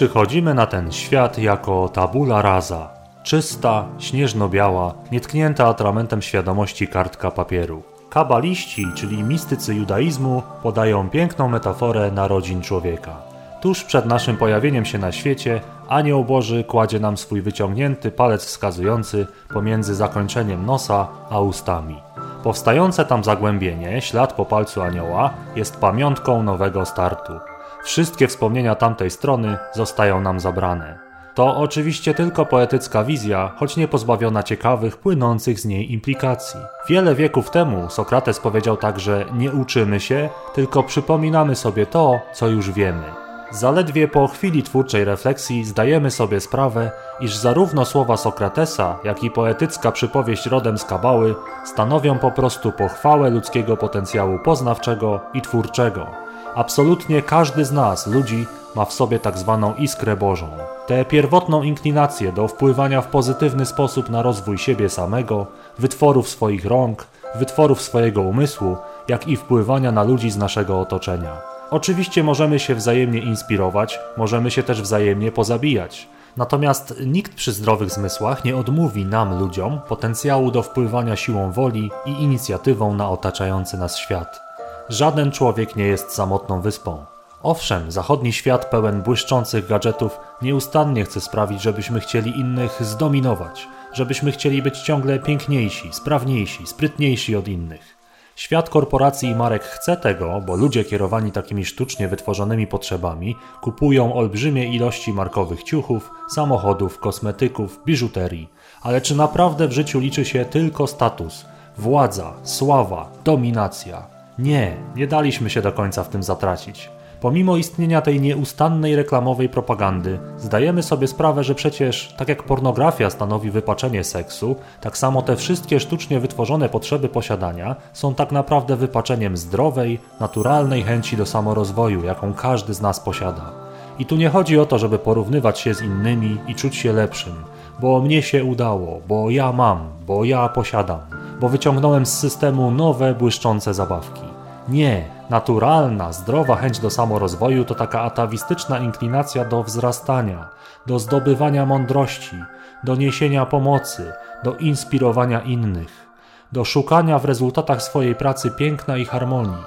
przychodzimy na ten świat jako tabula rasa. Czysta, śnieżno-biała, nietknięta atramentem świadomości kartka papieru. Kabaliści, czyli mistycy judaizmu, podają piękną metaforę narodzin człowieka. Tuż przed naszym pojawieniem się na świecie, Anioł Boży kładzie nam swój wyciągnięty palec wskazujący pomiędzy zakończeniem nosa a ustami. Powstające tam zagłębienie, ślad po palcu anioła, jest pamiątką nowego startu. Wszystkie wspomnienia tamtej strony zostają nam zabrane. To oczywiście tylko poetycka wizja, choć nie pozbawiona ciekawych, płynących z niej implikacji. Wiele wieków temu Sokrates powiedział także: Nie uczymy się, tylko przypominamy sobie to, co już wiemy. Zaledwie po chwili twórczej refleksji zdajemy sobie sprawę, iż zarówno słowa Sokratesa, jak i poetycka przypowieść rodem z Kabały stanowią po prostu pochwałę ludzkiego potencjału poznawczego i twórczego. Absolutnie każdy z nas, ludzi, ma w sobie tak zwaną iskrę Bożą. Tę pierwotną inklinację do wpływania w pozytywny sposób na rozwój siebie samego, wytworów swoich rąk, wytworów swojego umysłu, jak i wpływania na ludzi z naszego otoczenia. Oczywiście możemy się wzajemnie inspirować, możemy się też wzajemnie pozabijać. Natomiast nikt przy zdrowych zmysłach nie odmówi nam, ludziom, potencjału do wpływania siłą woli i inicjatywą na otaczający nas świat. Żaden człowiek nie jest samotną wyspą. Owszem, zachodni świat pełen błyszczących gadżetów nieustannie chce sprawić, żebyśmy chcieli innych zdominować, żebyśmy chcieli być ciągle piękniejsi, sprawniejsi, sprytniejsi od innych. Świat korporacji i marek chce tego, bo ludzie kierowani takimi sztucznie wytworzonymi potrzebami kupują olbrzymie ilości markowych ciuchów, samochodów, kosmetyków, biżuterii. Ale czy naprawdę w życiu liczy się tylko status, władza, sława, dominacja? Nie, nie daliśmy się do końca w tym zatracić. Pomimo istnienia tej nieustannej reklamowej propagandy, zdajemy sobie sprawę, że przecież, tak jak pornografia stanowi wypaczenie seksu, tak samo te wszystkie sztucznie wytworzone potrzeby posiadania są tak naprawdę wypaczeniem zdrowej, naturalnej chęci do samorozwoju, jaką każdy z nas posiada. I tu nie chodzi o to, żeby porównywać się z innymi i czuć się lepszym, bo mnie się udało, bo ja mam, bo ja posiadam, bo wyciągnąłem z systemu nowe, błyszczące zabawki. Nie, naturalna, zdrowa chęć do samorozwoju to taka atawistyczna inklinacja do wzrastania, do zdobywania mądrości, do niesienia pomocy, do inspirowania innych, do szukania w rezultatach swojej pracy piękna i harmonii.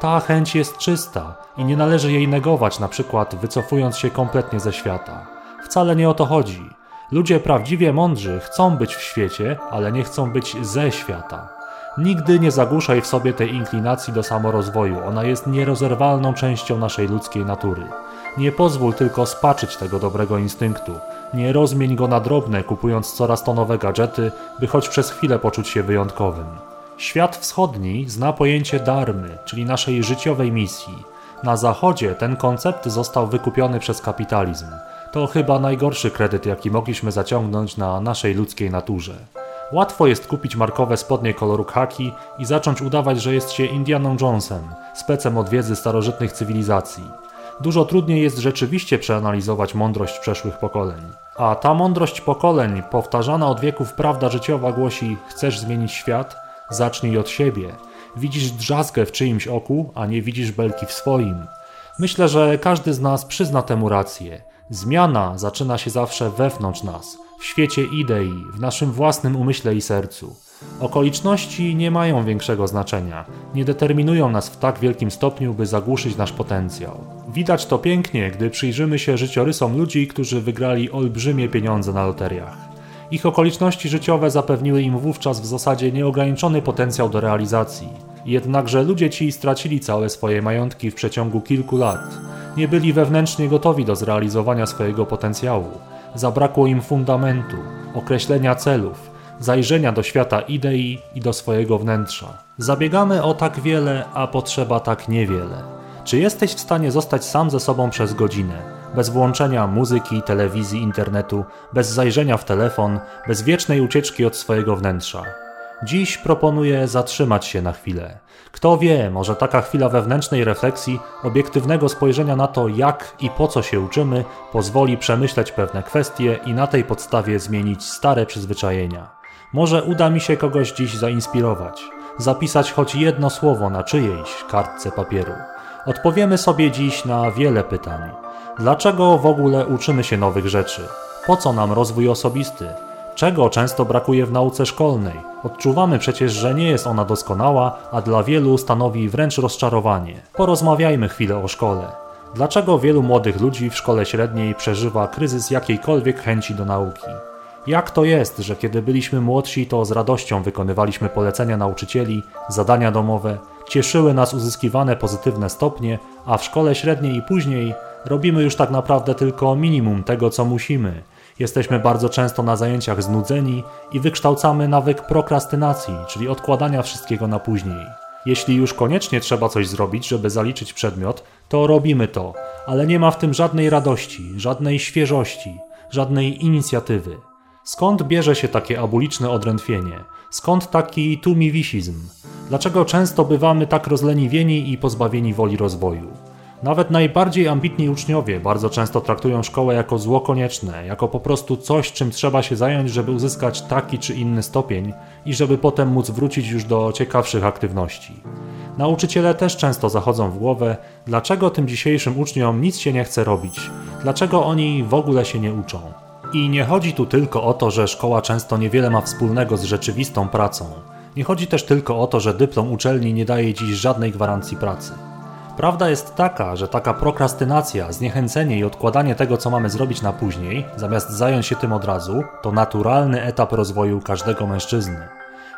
Ta chęć jest czysta i nie należy jej negować, na przykład wycofując się kompletnie ze świata. Wcale nie o to chodzi. Ludzie prawdziwie mądrzy chcą być w świecie, ale nie chcą być ze świata. Nigdy nie zagłuszaj w sobie tej inklinacji do samorozwoju, ona jest nierozerwalną częścią naszej ludzkiej natury. Nie pozwól tylko spaczyć tego dobrego instynktu. Nie rozmień go na drobne, kupując coraz to nowe gadżety, by choć przez chwilę poczuć się wyjątkowym. Świat wschodni zna pojęcie darmy, czyli naszej życiowej misji. Na zachodzie ten koncept został wykupiony przez kapitalizm. To chyba najgorszy kredyt, jaki mogliśmy zaciągnąć na naszej ludzkiej naturze. Łatwo jest kupić markowe spodnie koloru khaki i zacząć udawać, że jest się Indianą Jonesem, specem od wiedzy starożytnych cywilizacji. Dużo trudniej jest rzeczywiście przeanalizować mądrość przeszłych pokoleń. A ta mądrość pokoleń, powtarzana od wieków prawda życiowa głosi: chcesz zmienić świat? Zacznij od siebie. Widzisz drzazgę w czyimś oku, a nie widzisz belki w swoim. Myślę, że każdy z nas przyzna temu rację. Zmiana zaczyna się zawsze wewnątrz nas, w świecie idei, w naszym własnym umyśle i sercu. Okoliczności nie mają większego znaczenia, nie determinują nas w tak wielkim stopniu, by zagłuszyć nasz potencjał. Widać to pięknie, gdy przyjrzymy się życiorysom ludzi, którzy wygrali olbrzymie pieniądze na loteriach. Ich okoliczności życiowe zapewniły im wówczas w zasadzie nieograniczony potencjał do realizacji. Jednakże ludzie ci stracili całe swoje majątki w przeciągu kilku lat. Nie byli wewnętrznie gotowi do zrealizowania swojego potencjału. Zabrakło im fundamentu, określenia celów, zajrzenia do świata idei i do swojego wnętrza. Zabiegamy o tak wiele, a potrzeba tak niewiele. Czy jesteś w stanie zostać sam ze sobą przez godzinę, bez włączenia muzyki, telewizji, internetu, bez zajrzenia w telefon, bez wiecznej ucieczki od swojego wnętrza? Dziś proponuję zatrzymać się na chwilę. Kto wie, może taka chwila wewnętrznej refleksji, obiektywnego spojrzenia na to, jak i po co się uczymy, pozwoli przemyśleć pewne kwestie i na tej podstawie zmienić stare przyzwyczajenia. Może uda mi się kogoś dziś zainspirować, zapisać choć jedno słowo na czyjejś kartce papieru. Odpowiemy sobie dziś na wiele pytań. Dlaczego w ogóle uczymy się nowych rzeczy? Po co nam rozwój osobisty? Czego często brakuje w nauce szkolnej? Odczuwamy przecież, że nie jest ona doskonała, a dla wielu stanowi wręcz rozczarowanie. Porozmawiajmy chwilę o szkole. Dlaczego wielu młodych ludzi w szkole średniej przeżywa kryzys jakiejkolwiek chęci do nauki? Jak to jest, że kiedy byliśmy młodsi, to z radością wykonywaliśmy polecenia nauczycieli, zadania domowe, cieszyły nas uzyskiwane pozytywne stopnie, a w szkole średniej i później robimy już tak naprawdę tylko minimum tego, co musimy. Jesteśmy bardzo często na zajęciach znudzeni i wykształcamy nawyk prokrastynacji, czyli odkładania wszystkiego na później. Jeśli już koniecznie trzeba coś zrobić, żeby zaliczyć przedmiot, to robimy to, ale nie ma w tym żadnej radości, żadnej świeżości, żadnej inicjatywy. Skąd bierze się takie abuliczne odrętwienie? Skąd taki tumiwisizm? Dlaczego często bywamy tak rozleniwieni i pozbawieni woli rozwoju? Nawet najbardziej ambitni uczniowie bardzo często traktują szkołę jako zło konieczne, jako po prostu coś, czym trzeba się zająć, żeby uzyskać taki czy inny stopień i żeby potem móc wrócić już do ciekawszych aktywności. Nauczyciele też często zachodzą w głowę, dlaczego tym dzisiejszym uczniom nic się nie chce robić, dlaczego oni w ogóle się nie uczą. I nie chodzi tu tylko o to, że szkoła często niewiele ma wspólnego z rzeczywistą pracą. Nie chodzi też tylko o to, że dyplom uczelni nie daje dziś żadnej gwarancji pracy. Prawda jest taka, że taka prokrastynacja, zniechęcenie i odkładanie tego, co mamy zrobić na później, zamiast zająć się tym od razu, to naturalny etap rozwoju każdego mężczyzny.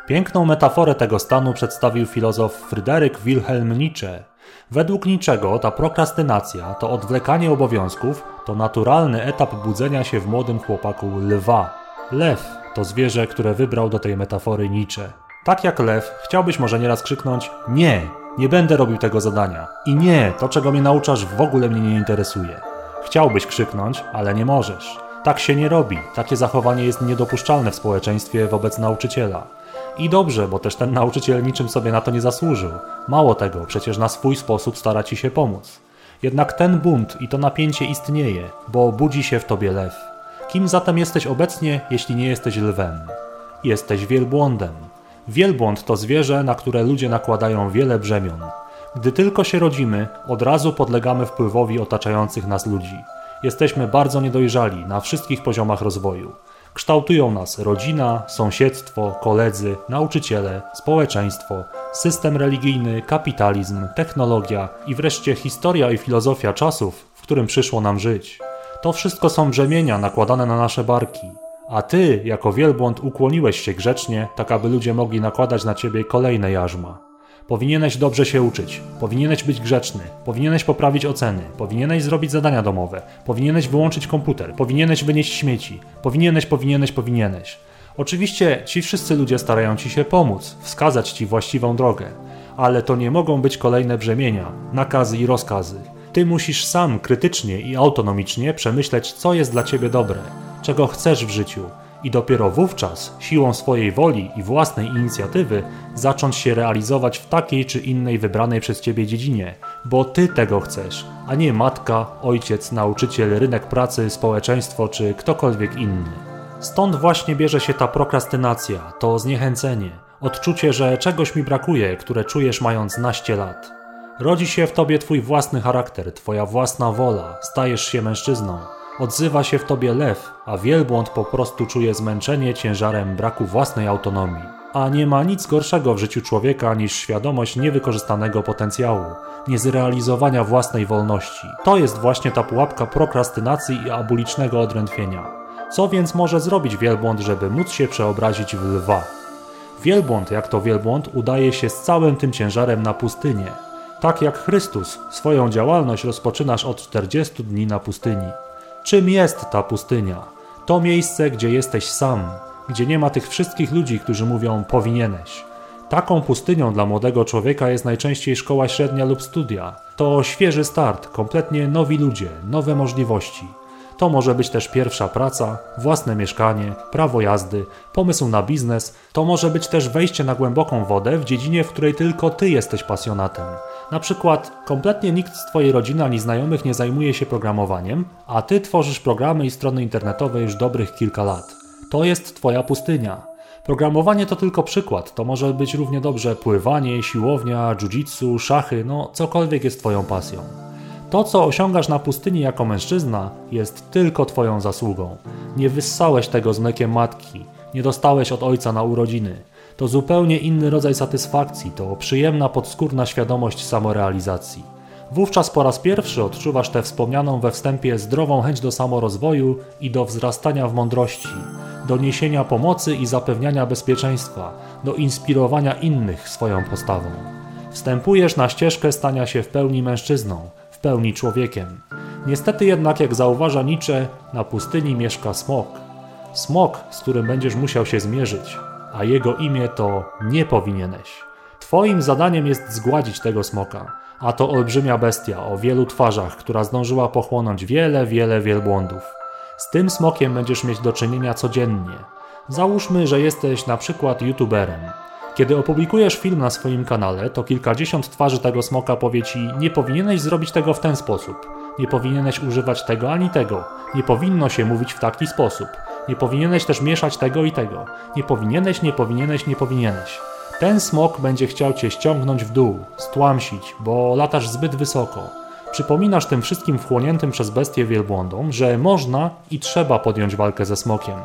Piękną metaforę tego stanu przedstawił filozof Fryderyk Wilhelm Nietzsche. Według niczego ta prokrastynacja, to odwlekanie obowiązków, to naturalny etap budzenia się w młodym chłopaku lwa. Lew to zwierzę, które wybrał do tej metafory Nietzsche. Tak jak lew, chciałbyś może nieraz krzyknąć: Nie, nie będę robił tego zadania. I nie, to czego mnie nauczasz w ogóle mnie nie interesuje. Chciałbyś krzyknąć, ale nie możesz. Tak się nie robi. Takie zachowanie jest niedopuszczalne w społeczeństwie wobec nauczyciela. I dobrze, bo też ten nauczyciel niczym sobie na to nie zasłużył. Mało tego, przecież na swój sposób stara ci się pomóc. Jednak ten bunt i to napięcie istnieje, bo budzi się w tobie lew. Kim zatem jesteś obecnie, jeśli nie jesteś lwem? Jesteś wielbłądem. Wielbłąd to zwierzę, na które ludzie nakładają wiele brzemion. Gdy tylko się rodzimy, od razu podlegamy wpływowi otaczających nas ludzi. Jesteśmy bardzo niedojrzali na wszystkich poziomach rozwoju. Kształtują nas rodzina, sąsiedztwo, koledzy, nauczyciele, społeczeństwo, system religijny, kapitalizm, technologia i wreszcie historia i filozofia czasów, w którym przyszło nam żyć. To wszystko są brzemienia nakładane na nasze barki. A ty, jako wielbłąd, ukłoniłeś się grzecznie, tak aby ludzie mogli nakładać na ciebie kolejne jarzma. Powinieneś dobrze się uczyć, powinieneś być grzeczny, powinieneś poprawić oceny, powinieneś zrobić zadania domowe, powinieneś wyłączyć komputer, powinieneś wynieść śmieci, powinieneś, powinieneś, powinieneś. Oczywiście ci wszyscy ludzie starają ci się pomóc, wskazać ci właściwą drogę, ale to nie mogą być kolejne brzemienia, nakazy i rozkazy. Ty musisz sam krytycznie i autonomicznie przemyśleć, co jest dla ciebie dobre, czego chcesz w życiu, i dopiero wówczas, siłą swojej woli i własnej inicjatywy, zacząć się realizować w takiej czy innej wybranej przez ciebie dziedzinie, bo ty tego chcesz, a nie matka, ojciec, nauczyciel, rynek pracy, społeczeństwo czy ktokolwiek inny. Stąd właśnie bierze się ta prokrastynacja, to zniechęcenie, odczucie, że czegoś mi brakuje, które czujesz mając naście lat. Rodzi się w tobie twój własny charakter, twoja własna wola, stajesz się mężczyzną. Odzywa się w tobie lew, a wielbłąd po prostu czuje zmęczenie ciężarem braku własnej autonomii. A nie ma nic gorszego w życiu człowieka niż świadomość niewykorzystanego potencjału, niezrealizowania własnej wolności. To jest właśnie ta pułapka prokrastynacji i abulicznego odrętwienia. Co więc może zrobić wielbłąd, żeby móc się przeobrazić w lwa? Wielbłąd, jak to wielbłąd, udaje się z całym tym ciężarem na pustynię. Tak jak Chrystus, swoją działalność rozpoczynasz od 40 dni na pustyni. Czym jest ta pustynia? To miejsce, gdzie jesteś sam, gdzie nie ma tych wszystkich ludzi, którzy mówią powinieneś. Taką pustynią dla młodego człowieka jest najczęściej szkoła średnia lub studia. To świeży start, kompletnie nowi ludzie, nowe możliwości. To może być też pierwsza praca, własne mieszkanie, prawo jazdy, pomysł na biznes. To może być też wejście na głęboką wodę w dziedzinie, w której tylko ty jesteś pasjonatem. Na przykład, kompletnie nikt z twojej rodziny ani znajomych nie zajmuje się programowaniem, a ty tworzysz programy i strony internetowe już dobrych kilka lat. To jest twoja pustynia. Programowanie to tylko przykład, to może być równie dobrze pływanie, siłownia, jiu-jitsu, szachy, no cokolwiek jest twoją pasją. To, co osiągasz na pustyni jako mężczyzna, jest tylko Twoją zasługą. Nie wyssałeś tego z mlekiem matki, nie dostałeś od ojca na urodziny. To zupełnie inny rodzaj satysfakcji, to przyjemna podskórna świadomość samorealizacji. Wówczas po raz pierwszy odczuwasz tę wspomnianą we wstępie zdrową chęć do samorozwoju i do wzrastania w mądrości, do niesienia pomocy i zapewniania bezpieczeństwa, do inspirowania innych swoją postawą. Wstępujesz na ścieżkę stania się w pełni mężczyzną, w pełni człowiekiem. Niestety jednak, jak zauważa Nietzsche, na pustyni mieszka smok. Smok, z którym będziesz musiał się zmierzyć, a jego imię to nie powinieneś. Twoim zadaniem jest zgładzić tego smoka, a to olbrzymia bestia o wielu twarzach, która zdążyła pochłonąć wiele, wiele wielbłądów. Z tym smokiem będziesz mieć do czynienia codziennie. Załóżmy, że jesteś na przykład youtuberem. Kiedy opublikujesz film na swoim kanale, to kilkadziesiąt twarzy tego smoka powie ci: Nie powinieneś zrobić tego w ten sposób, nie powinieneś używać tego ani tego, nie powinno się mówić w taki sposób, nie powinieneś też mieszać tego i tego, nie powinieneś, nie powinieneś, nie powinieneś. Ten smok będzie chciał cię ściągnąć w dół, stłamsić, bo latasz zbyt wysoko. Przypominasz tym wszystkim wchłoniętym przez bestię wielbłądom, że można i trzeba podjąć walkę ze smokiem,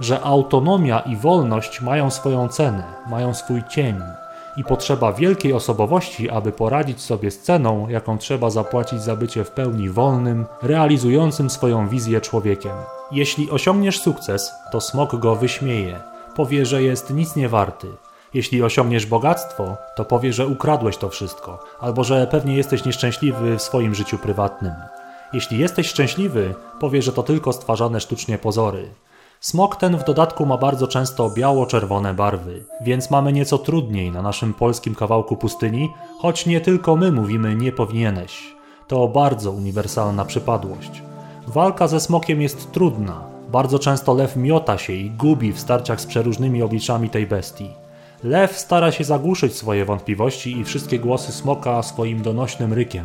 że autonomia i wolność mają swoją cenę, mają swój cień i potrzeba wielkiej osobowości, aby poradzić sobie z ceną, jaką trzeba zapłacić za bycie w pełni wolnym, realizującym swoją wizję człowiekiem. Jeśli osiągniesz sukces, to smok go wyśmieje, powie, że jest nic nie warty, jeśli osiągniesz bogactwo, to powie, że ukradłeś to wszystko, albo że pewnie jesteś nieszczęśliwy w swoim życiu prywatnym. Jeśli jesteś szczęśliwy, powie, że to tylko stwarzane sztucznie pozory. Smok ten w dodatku ma bardzo często biało-czerwone barwy, więc mamy nieco trudniej na naszym polskim kawałku pustyni, choć nie tylko my mówimy nie powinieneś. To bardzo uniwersalna przypadłość. Walka ze smokiem jest trudna. Bardzo często lew miota się i gubi w starciach z przeróżnymi obliczami tej bestii. Lew stara się zagłuszyć swoje wątpliwości i wszystkie głosy smoka swoim donośnym rykiem.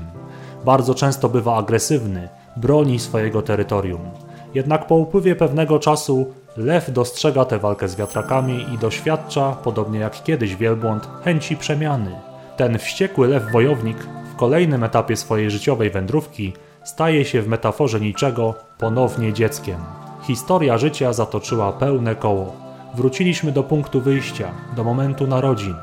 Bardzo często bywa agresywny, broni swojego terytorium. Jednak po upływie pewnego czasu lew dostrzega tę walkę z wiatrakami i doświadcza, podobnie jak kiedyś wielbłąd, chęci przemiany. Ten wściekły lew wojownik w kolejnym etapie swojej życiowej wędrówki staje się w metaforze niczego ponownie dzieckiem. Historia życia zatoczyła pełne koło. Wróciliśmy do punktu wyjścia, do momentu narodzin,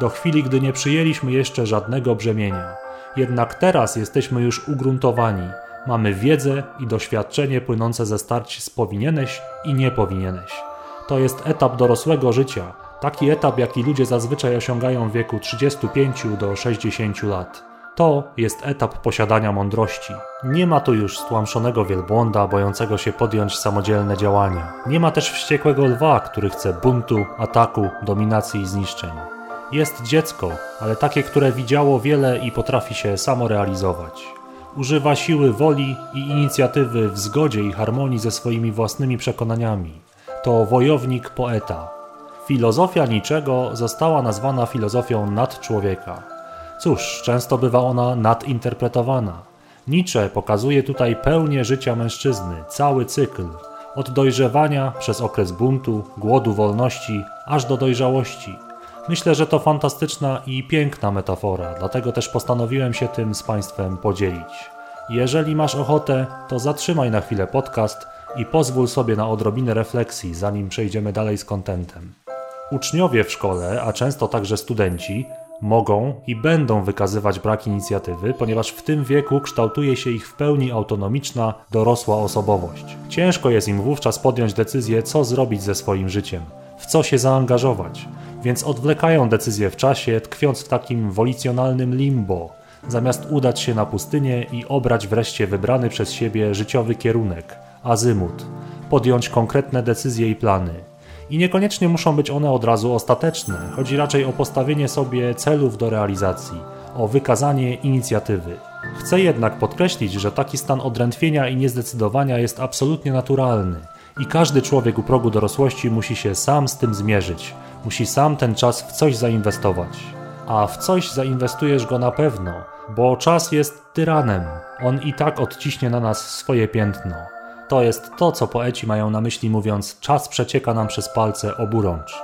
do chwili, gdy nie przyjęliśmy jeszcze żadnego brzemienia. Jednak teraz jesteśmy już ugruntowani, mamy wiedzę i doświadczenie płynące ze starć z powinieneś i nie powinieneś. To jest etap dorosłego życia, taki etap, jaki ludzie zazwyczaj osiągają w wieku 35 do 60 lat. To jest etap posiadania mądrości. Nie ma tu już stłamszonego wielbłąda, bojącego się podjąć samodzielne działania. Nie ma też wściekłego lwa, który chce buntu, ataku, dominacji i zniszczeń. Jest dziecko, ale takie, które widziało wiele i potrafi się samorealizować. Używa siły woli i inicjatywy w zgodzie i harmonii ze swoimi własnymi przekonaniami. To wojownik poeta. Filozofia niczego została nazwana filozofią nadczłowieka. Cóż, często bywa ona nadinterpretowana. Nietzsche pokazuje tutaj pełnię życia mężczyzny, cały cykl, od dojrzewania przez okres buntu, głodu wolności, aż do dojrzałości. Myślę, że to fantastyczna i piękna metafora, dlatego też postanowiłem się tym z Państwem podzielić. Jeżeli masz ochotę, to zatrzymaj na chwilę podcast i pozwól sobie na odrobinę refleksji, zanim przejdziemy dalej z kontentem. Uczniowie w szkole, a często także studenci, mogą i będą wykazywać brak inicjatywy, ponieważ w tym wieku kształtuje się ich w pełni autonomiczna, dorosła osobowość. Ciężko jest im wówczas podjąć decyzję, co zrobić ze swoim życiem, w co się zaangażować, więc odwlekają decyzję w czasie, tkwiąc w takim wolicjonalnym limbo, zamiast udać się na pustynię i obrać wreszcie wybrany przez siebie życiowy kierunek, azymut, podjąć konkretne decyzje i plany. I niekoniecznie muszą być one od razu ostateczne, chodzi raczej o postawienie sobie celów do realizacji, o wykazanie inicjatywy. Chcę jednak podkreślić, że taki stan odrętwienia i niezdecydowania jest absolutnie naturalny i każdy człowiek u progu dorosłości musi się sam z tym zmierzyć, musi sam ten czas w coś zainwestować. A w coś zainwestujesz go na pewno, bo czas jest tyranem, on i tak odciśnie na nas swoje piętno. To jest to, co poeci mają na myśli mówiąc czas przecieka nam przez palce oburącz.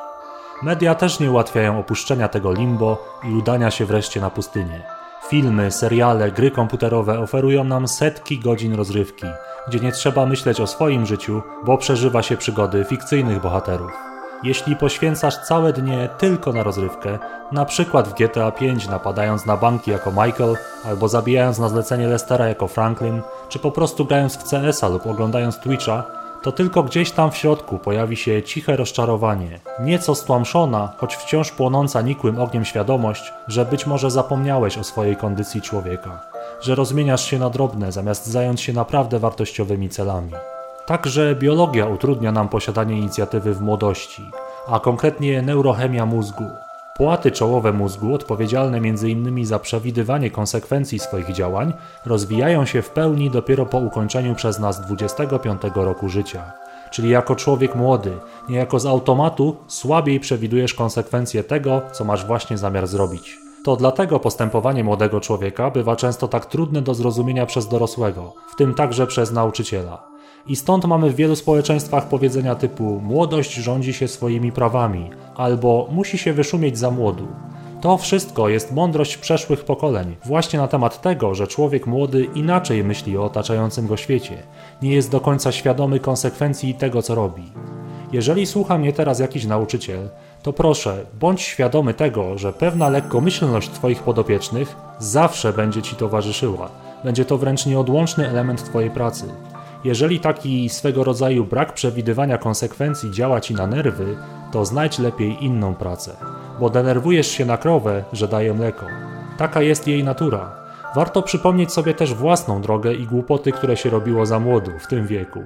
Media też nie ułatwiają opuszczenia tego limbo i udania się wreszcie na pustynię. Filmy, seriale, gry komputerowe oferują nam setki godzin rozrywki, gdzie nie trzeba myśleć o swoim życiu, bo przeżywa się przygody fikcyjnych bohaterów. Jeśli poświęcasz całe dnie tylko na rozrywkę, na przykład w GTA V napadając na banki jako Michael, albo zabijając na zlecenie Lestera jako Franklin, czy po prostu grając w CS-a lub oglądając Twitcha, to tylko gdzieś tam w środku pojawi się ciche rozczarowanie, nieco stłamszona, choć wciąż płonąca nikłym ogniem świadomość, że być może zapomniałeś o swojej kondycji człowieka, że rozmieniasz się na drobne zamiast zająć się naprawdę wartościowymi celami. Także biologia utrudnia nam posiadanie inicjatywy w młodości, a konkretnie neurochemia mózgu. Płaty czołowe mózgu, odpowiedzialne m.in. za przewidywanie konsekwencji swoich działań, rozwijają się w pełni dopiero po ukończeniu przez nas 25 roku życia. Czyli jako człowiek młody, niejako z automatu słabiej przewidujesz konsekwencje tego, co masz właśnie zamiar zrobić. To dlatego postępowanie młodego człowieka bywa często tak trudne do zrozumienia przez dorosłego, w tym także przez nauczyciela. I stąd mamy w wielu społeczeństwach powiedzenia typu młodość rządzi się swoimi prawami albo musi się wyszumieć za młodu. To wszystko jest mądrość przeszłych pokoleń, właśnie na temat tego, że człowiek młody inaczej myśli o otaczającym go świecie, nie jest do końca świadomy konsekwencji tego, co robi. Jeżeli słucha mnie teraz jakiś nauczyciel, to proszę, bądź świadomy tego, że pewna lekkomyślność Twoich podopiecznych zawsze będzie Ci towarzyszyła. Będzie to wręcz nieodłączny element Twojej pracy. Jeżeli taki swego rodzaju brak przewidywania konsekwencji działa ci na nerwy, to znajdź lepiej inną pracę, bo denerwujesz się na krowę, że daje mleko. Taka jest jej natura. Warto przypomnieć sobie też własną drogę i głupoty, które się robiło za młodu w tym wieku.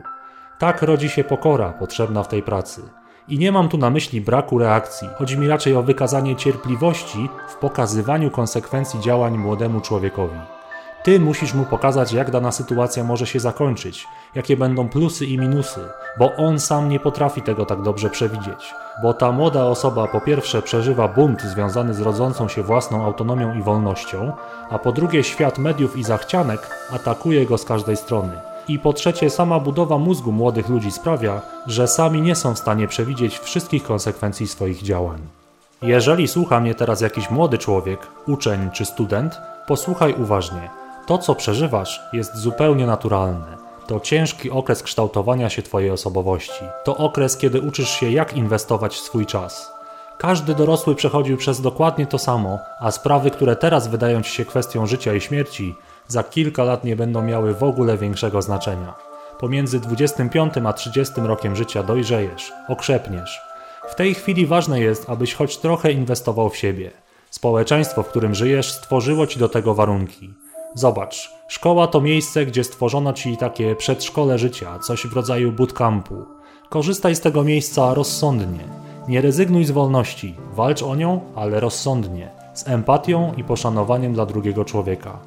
Tak rodzi się pokora potrzebna w tej pracy. I nie mam tu na myśli braku reakcji, chodzi mi raczej o wykazanie cierpliwości w pokazywaniu konsekwencji działań młodemu człowiekowi. Ty musisz mu pokazać, jak dana sytuacja może się zakończyć, jakie będą plusy i minusy, bo on sam nie potrafi tego tak dobrze przewidzieć. Bo ta młoda osoba po pierwsze przeżywa bunt związany z rodzącą się własną autonomią i wolnością, a po drugie świat mediów i zachcianek atakuje go z każdej strony. I po trzecie, sama budowa mózgu młodych ludzi sprawia, że sami nie są w stanie przewidzieć wszystkich konsekwencji swoich działań. Jeżeli słucha mnie teraz jakiś młody człowiek, uczeń czy student, posłuchaj uważnie. To, co przeżywasz, jest zupełnie naturalne. To ciężki okres kształtowania się Twojej osobowości. To okres, kiedy uczysz się, jak inwestować w swój czas. Każdy dorosły przechodził przez dokładnie to samo, a sprawy, które teraz wydają Ci się kwestią życia i śmierci, za kilka lat nie będą miały w ogóle większego znaczenia. Pomiędzy 25 a 30 rokiem życia dojrzejesz, okrzepniesz. W tej chwili ważne jest, abyś choć trochę inwestował w siebie. Społeczeństwo, w którym żyjesz, stworzyło Ci do tego warunki. Zobacz, szkoła to miejsce, gdzie stworzono ci takie przedszkole życia, coś w rodzaju bootcampu. Korzystaj z tego miejsca rozsądnie. Nie rezygnuj z wolności, walcz o nią, ale rozsądnie, z empatią i poszanowaniem dla drugiego człowieka.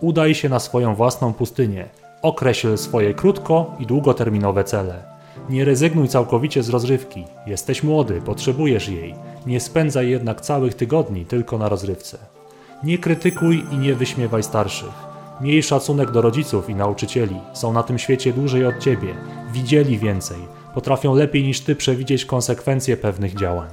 Udaj się na swoją własną pustynię. Określ swoje krótko i długoterminowe cele. Nie rezygnuj całkowicie z rozrywki. Jesteś młody, potrzebujesz jej. Nie spędzaj jednak całych tygodni tylko na rozrywce. Nie krytykuj i nie wyśmiewaj starszych. Miej szacunek do rodziców i nauczycieli. Są na tym świecie dłużej od ciebie, widzieli więcej, potrafią lepiej niż ty przewidzieć konsekwencje pewnych działań.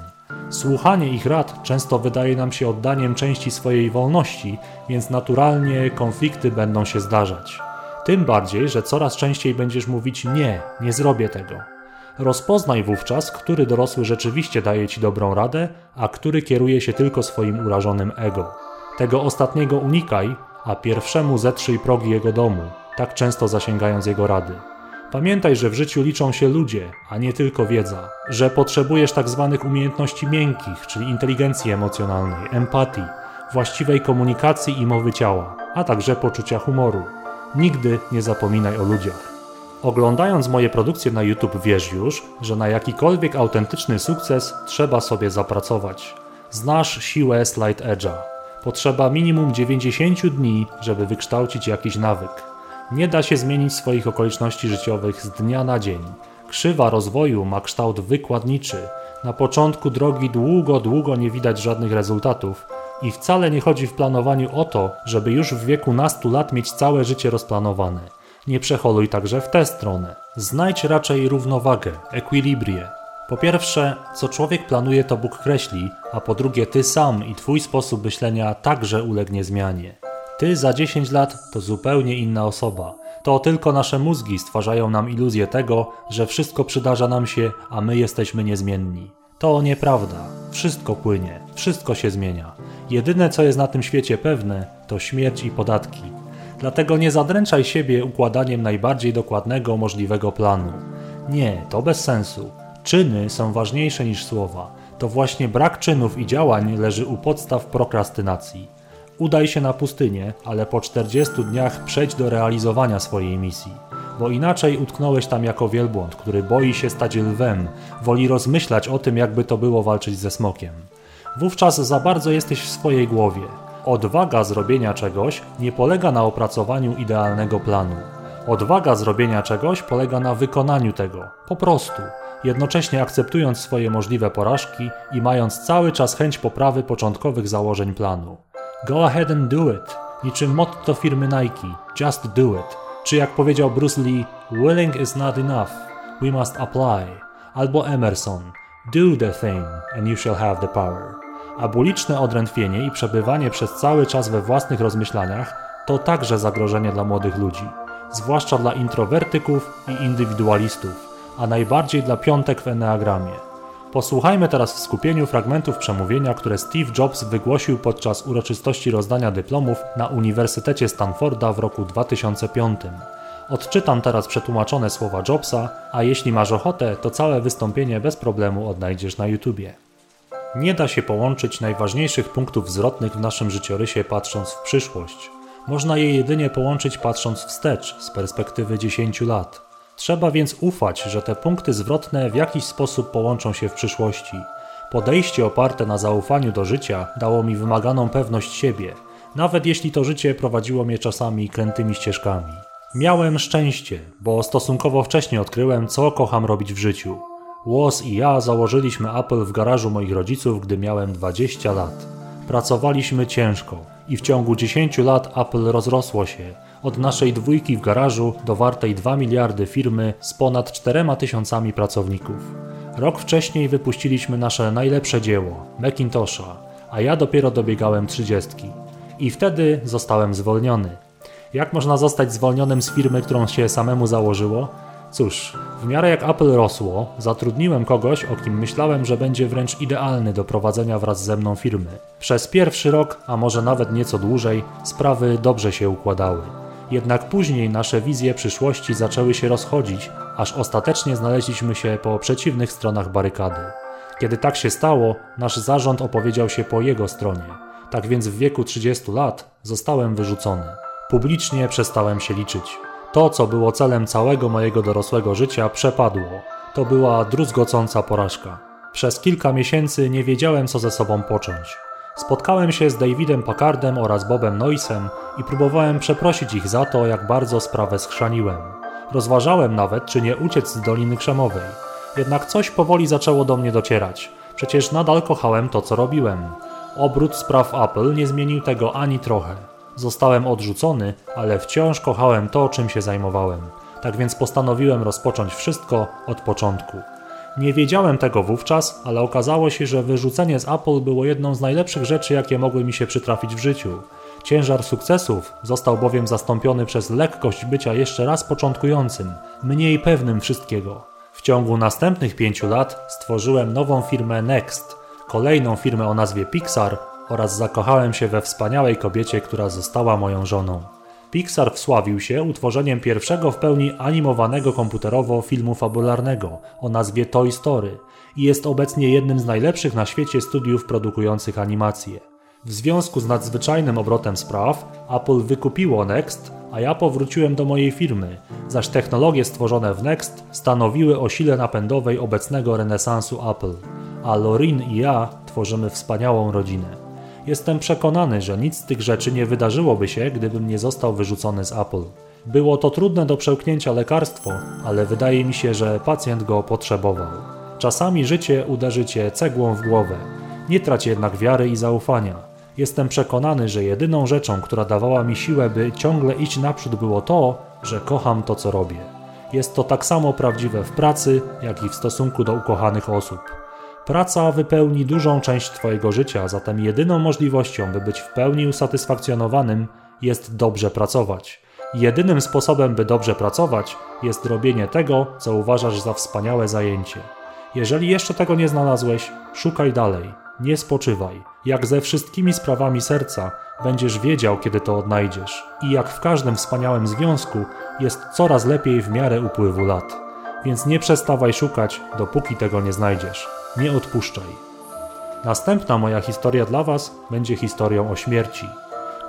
Słuchanie ich rad często wydaje nam się oddaniem części swojej wolności, więc naturalnie konflikty będą się zdarzać. Tym bardziej, że coraz częściej będziesz mówić nie, nie zrobię tego. Rozpoznaj wówczas, który dorosły rzeczywiście daje ci dobrą radę, a który kieruje się tylko swoim urażonym ego. Tego ostatniego unikaj, a pierwszemu zetrzyj progi jego domu, tak często zasięgając jego rady. Pamiętaj, że w życiu liczą się ludzie, a nie tylko wiedza, że potrzebujesz tak zwanych umiejętności miękkich, czyli inteligencji emocjonalnej, empatii, właściwej komunikacji i mowy ciała, a także poczucia humoru. Nigdy nie zapominaj o ludziach. Oglądając moje produkcje na YouTube wiesz już, że na jakikolwiek autentyczny sukces trzeba sobie zapracować. Znasz siłę Slide Edge'a. Potrzeba minimum 90 dni, żeby wykształcić jakiś nawyk. Nie da się zmienić swoich okoliczności życiowych z dnia na dzień. Krzywa rozwoju ma kształt wykładniczy. Na początku drogi długo, długo nie widać żadnych rezultatów, i wcale nie chodzi w planowaniu o to, żeby już w wieku nastu lat mieć całe życie rozplanowane. Nie przeholuj także w tę stronę. Znajdź raczej równowagę, ekwilibrię. Po pierwsze, co człowiek planuje, to Bóg kreśli, a po drugie, ty sam i twój sposób myślenia także ulegnie zmianie. Ty za 10 lat to zupełnie inna osoba. To tylko nasze mózgi stwarzają nam iluzję tego, że wszystko przydarza nam się, a my jesteśmy niezmienni. To nieprawda. Wszystko płynie, wszystko się zmienia. Jedyne, co jest na tym świecie pewne, to śmierć i podatki. Dlatego nie zadręczaj siebie układaniem najbardziej dokładnego możliwego planu. Nie, to bez sensu. Czyny są ważniejsze niż słowa. To właśnie brak czynów i działań leży u podstaw prokrastynacji. Udaj się na pustynię, ale po 40 dniach przejdź do realizowania swojej misji. Bo inaczej utknąłeś tam jako wielbłąd, który boi się stać lwem, woli rozmyślać o tym, jakby to było walczyć ze smokiem. Wówczas za bardzo jesteś w swojej głowie. Odwaga zrobienia czegoś nie polega na opracowaniu idealnego planu. Odwaga zrobienia czegoś polega na wykonaniu tego, po prostu, jednocześnie akceptując swoje możliwe porażki i mając cały czas chęć poprawy początkowych założeń planu. Go ahead and do it, niczym motto firmy Nike, just do it, czy jak powiedział Bruce Lee, willing is not enough, we must apply, albo Emerson, do the thing and you shall have the power. Abuliczne odrętwienie i przebywanie przez cały czas we własnych rozmyślaniach to także zagrożenie dla młodych ludzi, zwłaszcza dla introwertyków i indywidualistów, a najbardziej dla piątek w Enneagramie. Posłuchajmy teraz w skupieniu fragmentów przemówienia, które Steve Jobs wygłosił podczas uroczystości rozdania dyplomów na Uniwersytecie Stanforda w roku 2005. Odczytam teraz przetłumaczone słowa Jobsa, a jeśli masz ochotę, to całe wystąpienie bez problemu odnajdziesz na YouTubie. Nie da się połączyć najważniejszych punktów zwrotnych w naszym życiorysie patrząc w przyszłość. Można je jedynie połączyć patrząc wstecz z perspektywy 10 lat. Trzeba więc ufać, że te punkty zwrotne w jakiś sposób połączą się w przyszłości. Podejście oparte na zaufaniu do życia dało mi wymaganą pewność siebie, nawet jeśli to życie prowadziło mnie czasami krętymi ścieżkami. Miałem szczęście, bo stosunkowo wcześnie odkryłem, co kocham robić w życiu. Łos i ja założyliśmy Apple w garażu moich rodziców, gdy miałem 20 lat. Pracowaliśmy ciężko i w ciągu 10 lat Apple rozrosło się, od naszej dwójki w garażu do wartej 2 miliardy firmy z ponad 4 tysiącami pracowników. Rok wcześniej wypuściliśmy nasze najlepsze dzieło, Macintosha, a ja dopiero dobiegałem trzydziestki. I wtedy zostałem zwolniony. Jak można zostać zwolnionym z firmy, którą się samemu założyło? Cóż, w miarę jak Apple rosło, zatrudniłem kogoś, o kim myślałem, że będzie wręcz idealny do prowadzenia wraz ze mną firmy. Przez pierwszy rok, a może nawet nieco dłużej, sprawy dobrze się układały. Jednak później nasze wizje przyszłości zaczęły się rozchodzić, aż ostatecznie znaleźliśmy się po przeciwnych stronach barykady. Kiedy tak się stało, nasz zarząd opowiedział się po jego stronie. Tak więc w wieku 30 lat zostałem wyrzucony. Publicznie przestałem się liczyć. To, co było celem całego mojego dorosłego życia, przepadło. To była druzgocąca porażka. Przez kilka miesięcy nie wiedziałem, co ze sobą począć. Spotkałem się z Davidem Packardem oraz Bobem Noisem i próbowałem przeprosić ich za to, jak bardzo sprawę schrzaniłem. Rozważałem nawet, czy nie uciec z Doliny Krzemowej. Jednak coś powoli zaczęło do mnie docierać. Przecież nadal kochałem to, co robiłem. Obrót spraw Apple nie zmienił tego ani trochę. Zostałem odrzucony, ale wciąż kochałem to, czym się zajmowałem. Tak więc postanowiłem rozpocząć wszystko od początku. Nie wiedziałem tego wówczas, ale okazało się, że wyrzucenie z Apple było jedną z najlepszych rzeczy, jakie mogły mi się przytrafić w życiu. Ciężar sukcesów został bowiem zastąpiony przez lekkość bycia jeszcze raz początkującym, mniej pewnym wszystkiego. W ciągu następnych pięciu lat stworzyłem nową firmę Next, kolejną firmę o nazwie Pixar oraz zakochałem się we wspaniałej kobiecie, która została moją żoną. Pixar wsławił się utworzeniem pierwszego w pełni animowanego komputerowo filmu fabularnego o nazwie Toy Story i jest obecnie jednym z najlepszych na świecie studiów produkujących animacje. W związku z nadzwyczajnym obrotem spraw, Apple wykupiło Next, a ja powróciłem do mojej firmy, zaś technologie stworzone w Next stanowiły o sile napędowej obecnego renesansu Apple, a Lorin i ja tworzymy wspaniałą rodzinę. Jestem przekonany, że nic z tych rzeczy nie wydarzyłoby się, gdybym nie został wyrzucony z Apple. Było to trudne do przełknięcia lekarstwo, ale wydaje mi się, że pacjent go potrzebował. Czasami życie uderzy cię cegłą w głowę. Nie trać jednak wiary i zaufania. Jestem przekonany, że jedyną rzeczą, która dawała mi siłę, by ciągle iść naprzód, było to, że kocham to, co robię. Jest to tak samo prawdziwe w pracy, jak i w stosunku do ukochanych osób. Praca wypełni dużą część Twojego życia, zatem jedyną możliwością, by być w pełni usatysfakcjonowanym, jest dobrze pracować. Jedynym sposobem, by dobrze pracować, jest robienie tego, co uważasz za wspaniałe zajęcie. Jeżeli jeszcze tego nie znalazłeś, szukaj dalej, nie spoczywaj. Jak ze wszystkimi sprawami serca, będziesz wiedział, kiedy to odnajdziesz. I jak w każdym wspaniałym związku, jest coraz lepiej w miarę upływu lat. Więc nie przestawaj szukać, dopóki tego nie znajdziesz. Nie odpuszczaj. Następna moja historia dla Was będzie historią o śmierci.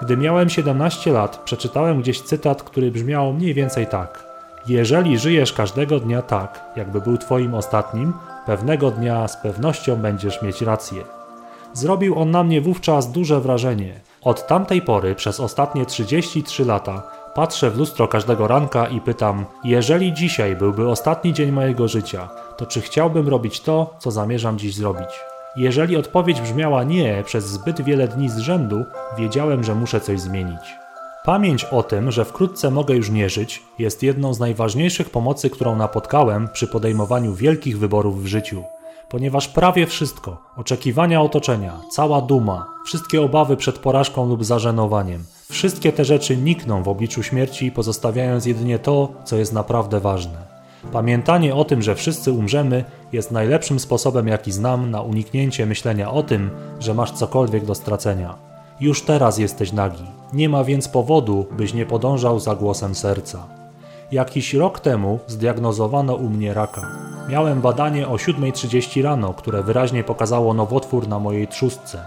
Gdy miałem 17 lat, przeczytałem gdzieś cytat, który brzmiał mniej więcej tak: Jeżeli żyjesz każdego dnia tak, jakby był Twoim ostatnim, pewnego dnia z pewnością będziesz mieć rację. Zrobił on na mnie wówczas duże wrażenie. Od tamtej pory, przez ostatnie 33 lata, patrzę w lustro każdego ranka i pytam: Jeżeli dzisiaj byłby ostatni dzień mojego życia, to czy chciałbym robić to, co zamierzam dziś zrobić? Jeżeli odpowiedź brzmiała nie przez zbyt wiele dni z rzędu, wiedziałem, że muszę coś zmienić. Pamięć o tym, że wkrótce mogę już nie żyć, jest jedną z najważniejszych pomocy, którą napotkałem przy podejmowaniu wielkich wyborów w życiu. Ponieważ prawie wszystko oczekiwania otoczenia, cała duma, wszystkie obawy przed porażką lub zażenowaniem wszystkie te rzeczy nikną w obliczu śmierci, pozostawiając jedynie to, co jest naprawdę ważne. Pamiętanie o tym, że wszyscy umrzemy, jest najlepszym sposobem, jaki znam na uniknięcie myślenia o tym, że masz cokolwiek do stracenia. Już teraz jesteś nagi. Nie ma więc powodu, byś nie podążał za głosem serca. Jakiś rok temu zdiagnozowano u mnie raka. Miałem badanie o 7.30 rano, które wyraźnie pokazało nowotwór na mojej trzustce.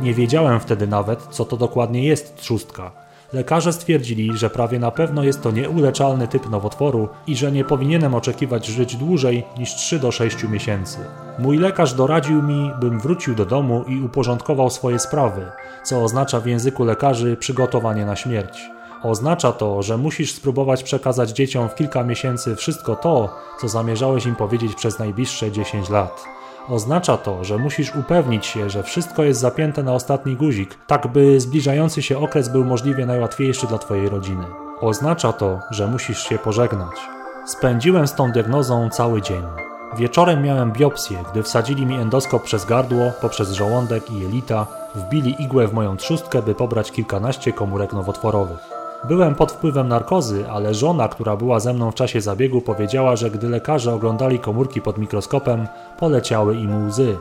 Nie wiedziałem wtedy nawet, co to dokładnie jest trzustka, Lekarze stwierdzili, że prawie na pewno jest to nieuleczalny typ nowotworu i że nie powinienem oczekiwać żyć dłużej niż 3 do 6 miesięcy. Mój lekarz doradził mi, bym wrócił do domu i uporządkował swoje sprawy, co oznacza w języku lekarzy przygotowanie na śmierć. Oznacza to, że musisz spróbować przekazać dzieciom w kilka miesięcy wszystko to, co zamierzałeś im powiedzieć przez najbliższe 10 lat. Oznacza to, że musisz upewnić się, że wszystko jest zapięte na ostatni guzik, tak by zbliżający się okres był możliwie najłatwiejszy dla Twojej rodziny. Oznacza to, że musisz się pożegnać. Spędziłem z tą diagnozą cały dzień. Wieczorem miałem biopsję, gdy wsadzili mi endoskop przez gardło, poprzez żołądek i jelita, wbili igłę w moją trzustkę, by pobrać kilkanaście komórek nowotworowych. Byłem pod wpływem narkozy, ale żona, która była ze mną w czasie zabiegu, powiedziała, że gdy lekarze oglądali komórki pod mikroskopem, poleciały im łzy.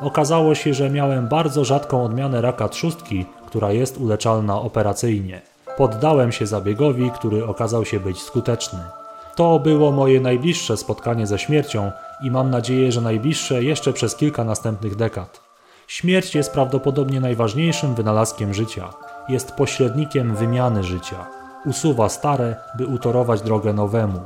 Okazało się, że miałem bardzo rzadką odmianę raka trzustki, która jest uleczalna operacyjnie. Poddałem się zabiegowi, który okazał się być skuteczny. To było moje najbliższe spotkanie ze śmiercią i mam nadzieję, że najbliższe jeszcze przez kilka następnych dekad. Śmierć jest prawdopodobnie najważniejszym wynalazkiem życia jest pośrednikiem wymiany życia. Usuwa stare, by utorować drogę nowemu.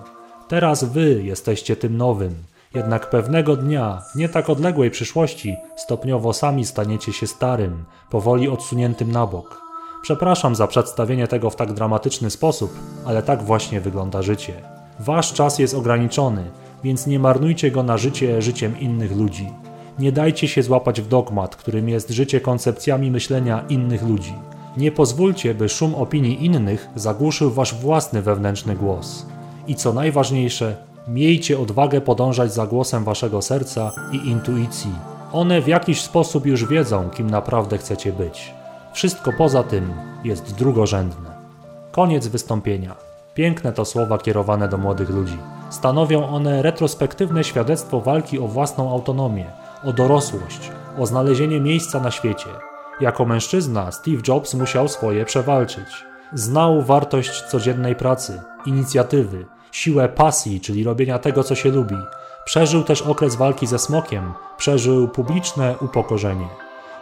Teraz wy jesteście tym nowym, jednak pewnego dnia, nie tak odległej przyszłości, stopniowo sami staniecie się starym, powoli odsuniętym na bok. Przepraszam za przedstawienie tego w tak dramatyczny sposób, ale tak właśnie wygląda życie. Wasz czas jest ograniczony, więc nie marnujcie go na życie życiem innych ludzi. Nie dajcie się złapać w dogmat, którym jest życie koncepcjami myślenia innych ludzi. Nie pozwólcie, by szum opinii innych zagłuszył wasz własny wewnętrzny głos. I co najważniejsze, miejcie odwagę podążać za głosem waszego serca i intuicji. One w jakiś sposób już wiedzą, kim naprawdę chcecie być. Wszystko poza tym jest drugorzędne. Koniec wystąpienia. Piękne to słowa kierowane do młodych ludzi. Stanowią one retrospektywne świadectwo walki o własną autonomię, o dorosłość, o znalezienie miejsca na świecie, jako mężczyzna Steve Jobs musiał swoje przewalczyć. Znał wartość codziennej pracy, inicjatywy, siłę pasji, czyli robienia tego, co się lubi. Przeżył też okres walki ze smokiem, przeżył publiczne upokorzenie.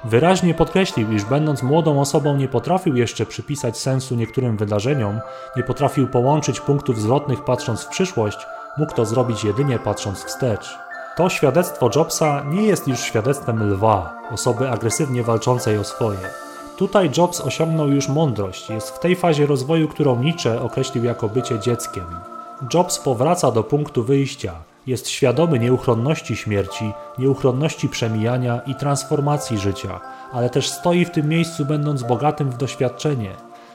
Wyraźnie podkreślił, iż będąc młodą osobą nie potrafił jeszcze przypisać sensu niektórym wydarzeniom, nie potrafił połączyć punktów zwrotnych patrząc w przyszłość, mógł to zrobić jedynie patrząc wstecz. To świadectwo Jobsa nie jest już świadectwem lwa, osoby agresywnie walczącej o swoje. Tutaj Jobs osiągnął już mądrość, jest w tej fazie rozwoju, którą Nietzsche określił jako bycie dzieckiem. Jobs powraca do punktu wyjścia, jest świadomy nieuchronności śmierci, nieuchronności przemijania i transformacji życia, ale też stoi w tym miejscu, będąc bogatym w doświadczenie.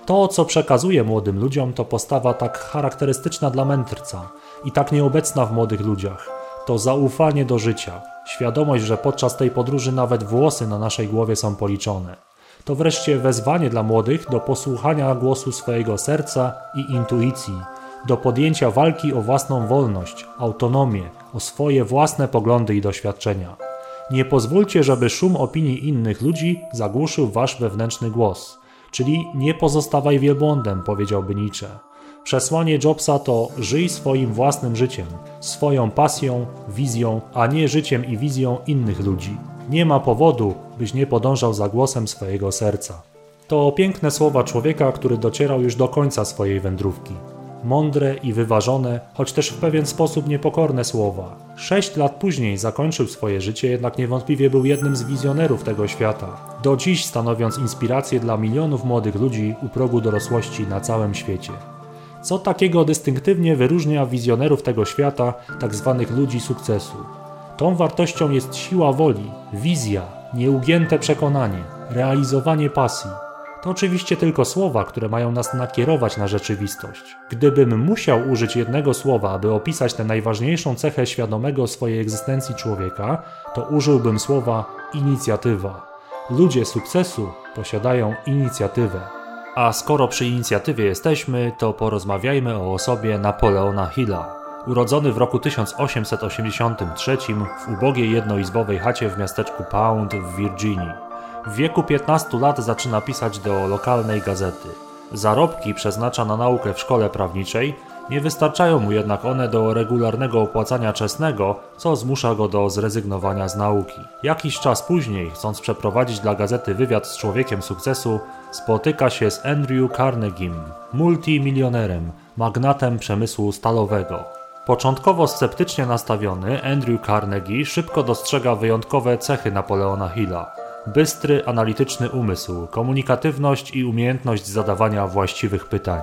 To, co przekazuje młodym ludziom, to postawa tak charakterystyczna dla mędrca i tak nieobecna w młodych ludziach to zaufanie do życia, świadomość, że podczas tej podróży nawet włosy na naszej głowie są policzone. To wreszcie wezwanie dla młodych do posłuchania głosu swojego serca i intuicji, do podjęcia walki o własną wolność, autonomię, o swoje własne poglądy i doświadczenia. Nie pozwólcie, żeby szum opinii innych ludzi zagłuszył wasz wewnętrzny głos. Czyli nie pozostawaj wielbłądem, powiedziałby Nietzsche. Przesłanie Jobsa to żyj swoim własnym życiem, swoją pasją, wizją, a nie życiem i wizją innych ludzi. Nie ma powodu, byś nie podążał za głosem swojego serca. To piękne słowa człowieka, który docierał już do końca swojej wędrówki. Mądre i wyważone, choć też w pewien sposób niepokorne słowa. Sześć lat później zakończył swoje życie, jednak niewątpliwie był jednym z wizjonerów tego świata. Do dziś stanowiąc inspirację dla milionów młodych ludzi u progu dorosłości na całym świecie. Co takiego dystynktywnie wyróżnia wizjonerów tego świata, tak zwanych ludzi sukcesu? Tą wartością jest siła woli, wizja, nieugięte przekonanie, realizowanie pasji. To oczywiście tylko słowa, które mają nas nakierować na rzeczywistość. Gdybym musiał użyć jednego słowa, aby opisać tę najważniejszą cechę świadomego swojej egzystencji człowieka, to użyłbym słowa inicjatywa. Ludzie sukcesu posiadają inicjatywę. A skoro przy inicjatywie jesteśmy, to porozmawiajmy o osobie Napoleona Hilla. Urodzony w roku 1883 w ubogiej jednoizbowej chacie w miasteczku Pound w Virginii. W wieku 15 lat zaczyna pisać do lokalnej gazety. Zarobki przeznacza na naukę w szkole prawniczej, nie wystarczają mu jednak one do regularnego opłacania czesnego, co zmusza go do zrezygnowania z nauki. Jakiś czas później, chcąc przeprowadzić dla gazety wywiad z człowiekiem sukcesu, spotyka się z Andrew Carnegiem, multimilionerem, magnatem przemysłu stalowego. Początkowo sceptycznie nastawiony, Andrew Carnegie szybko dostrzega wyjątkowe cechy Napoleona Hilla. Bystry, analityczny umysł, komunikatywność i umiejętność zadawania właściwych pytań.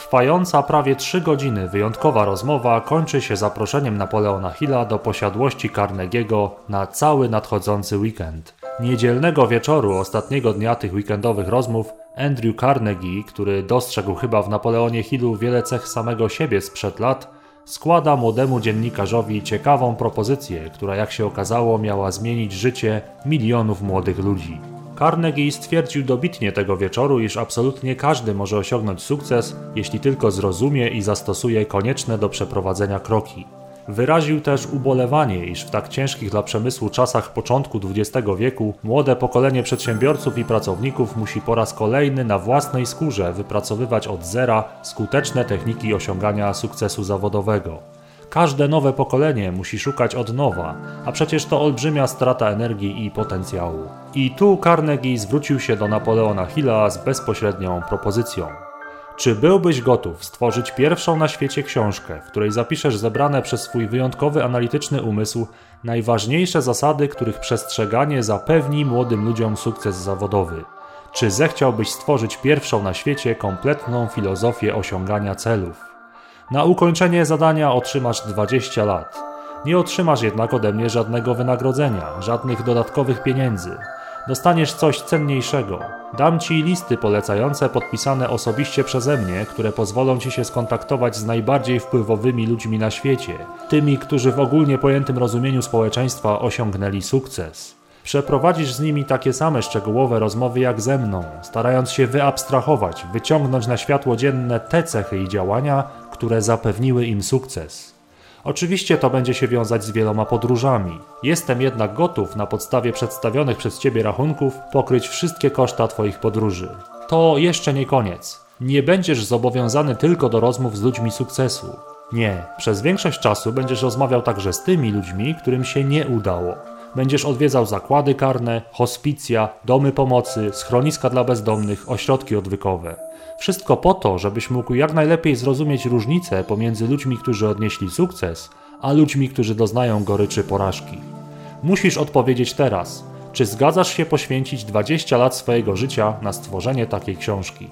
Trwająca prawie trzy godziny wyjątkowa rozmowa kończy się zaproszeniem Napoleona Hilla do posiadłości Carnegiego na cały nadchodzący weekend. Niedzielnego wieczoru ostatniego dnia tych weekendowych rozmów Andrew Carnegie, który dostrzegł chyba w Napoleonie Hillu wiele cech samego siebie sprzed lat, składa młodemu dziennikarzowi ciekawą propozycję, która jak się okazało miała zmienić życie milionów młodych ludzi. Carnegie stwierdził dobitnie tego wieczoru, iż absolutnie każdy może osiągnąć sukces, jeśli tylko zrozumie i zastosuje konieczne do przeprowadzenia kroki. Wyraził też ubolewanie, iż w tak ciężkich dla przemysłu czasach początku XX wieku młode pokolenie przedsiębiorców i pracowników musi po raz kolejny na własnej skórze wypracowywać od zera skuteczne techniki osiągania sukcesu zawodowego. Każde nowe pokolenie musi szukać od nowa, a przecież to olbrzymia strata energii i potencjału. I tu Carnegie zwrócił się do Napoleona Hilla z bezpośrednią propozycją. Czy byłbyś gotów stworzyć pierwszą na świecie książkę, w której zapiszesz zebrane przez swój wyjątkowy analityczny umysł najważniejsze zasady, których przestrzeganie zapewni młodym ludziom sukces zawodowy? Czy zechciałbyś stworzyć pierwszą na świecie kompletną filozofię osiągania celów? Na ukończenie zadania otrzymasz 20 lat. Nie otrzymasz jednak ode mnie żadnego wynagrodzenia, żadnych dodatkowych pieniędzy. Dostaniesz coś cenniejszego. Dam ci listy polecające podpisane osobiście przeze mnie, które pozwolą ci się skontaktować z najbardziej wpływowymi ludźmi na świecie, tymi, którzy w ogólnie pojętym rozumieniu społeczeństwa osiągnęli sukces. Przeprowadzisz z nimi takie same szczegółowe rozmowy jak ze mną, starając się wyabstrahować, wyciągnąć na światło dzienne te cechy i działania, które zapewniły im sukces. Oczywiście to będzie się wiązać z wieloma podróżami. Jestem jednak gotów na podstawie przedstawionych przez Ciebie rachunków pokryć wszystkie koszta Twoich podróży. To jeszcze nie koniec. Nie będziesz zobowiązany tylko do rozmów z ludźmi sukcesu. Nie, przez większość czasu będziesz rozmawiał także z tymi ludźmi, którym się nie udało. Będziesz odwiedzał zakłady karne, hospicja, domy pomocy, schroniska dla bezdomnych, ośrodki odwykowe. Wszystko po to, żebyś mógł jak najlepiej zrozumieć różnicę pomiędzy ludźmi, którzy odnieśli sukces, a ludźmi, którzy doznają goryczy porażki. Musisz odpowiedzieć teraz, czy zgadzasz się poświęcić 20 lat swojego życia na stworzenie takiej książki.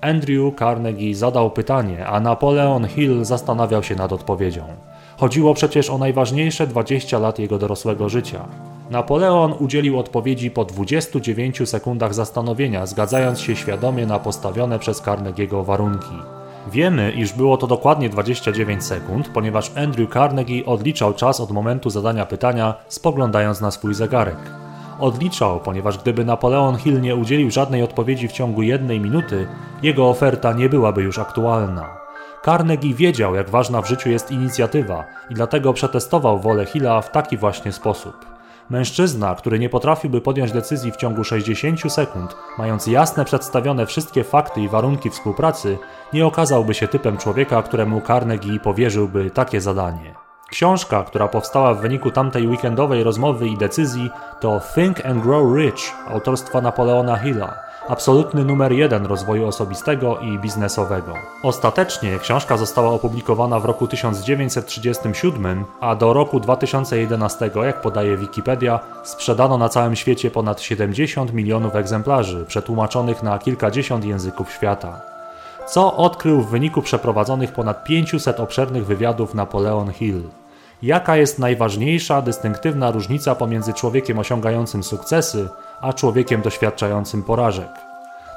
Andrew Carnegie zadał pytanie, a Napoleon Hill zastanawiał się nad odpowiedzią. Chodziło przecież o najważniejsze 20 lat jego dorosłego życia. Napoleon udzielił odpowiedzi po 29 sekundach zastanowienia, zgadzając się świadomie na postawione przez Carnegiego warunki. Wiemy, iż było to dokładnie 29 sekund, ponieważ Andrew Carnegie odliczał czas od momentu zadania pytania, spoglądając na swój zegarek. Odliczał, ponieważ gdyby Napoleon Hill nie udzielił żadnej odpowiedzi w ciągu jednej minuty, jego oferta nie byłaby już aktualna. Carnegie wiedział, jak ważna w życiu jest inicjatywa i dlatego przetestował wolę Hilla w taki właśnie sposób. Mężczyzna, który nie potrafiłby podjąć decyzji w ciągu 60 sekund, mając jasne przedstawione wszystkie fakty i warunki współpracy, nie okazałby się typem człowieka, któremu Carnegie powierzyłby takie zadanie. Książka, która powstała w wyniku tamtej weekendowej rozmowy i decyzji, to Think and Grow Rich autorstwa Napoleona Hilla absolutny numer jeden rozwoju osobistego i biznesowego. Ostatecznie książka została opublikowana w roku 1937, a do roku 2011, jak podaje Wikipedia, sprzedano na całym świecie ponad 70 milionów egzemplarzy, przetłumaczonych na kilkadziesiąt języków świata. Co odkrył w wyniku przeprowadzonych ponad 500 obszernych wywiadów Napoleon Hill? Jaka jest najważniejsza, dystynktywna różnica pomiędzy człowiekiem osiągającym sukcesy, a człowiekiem doświadczającym porażek.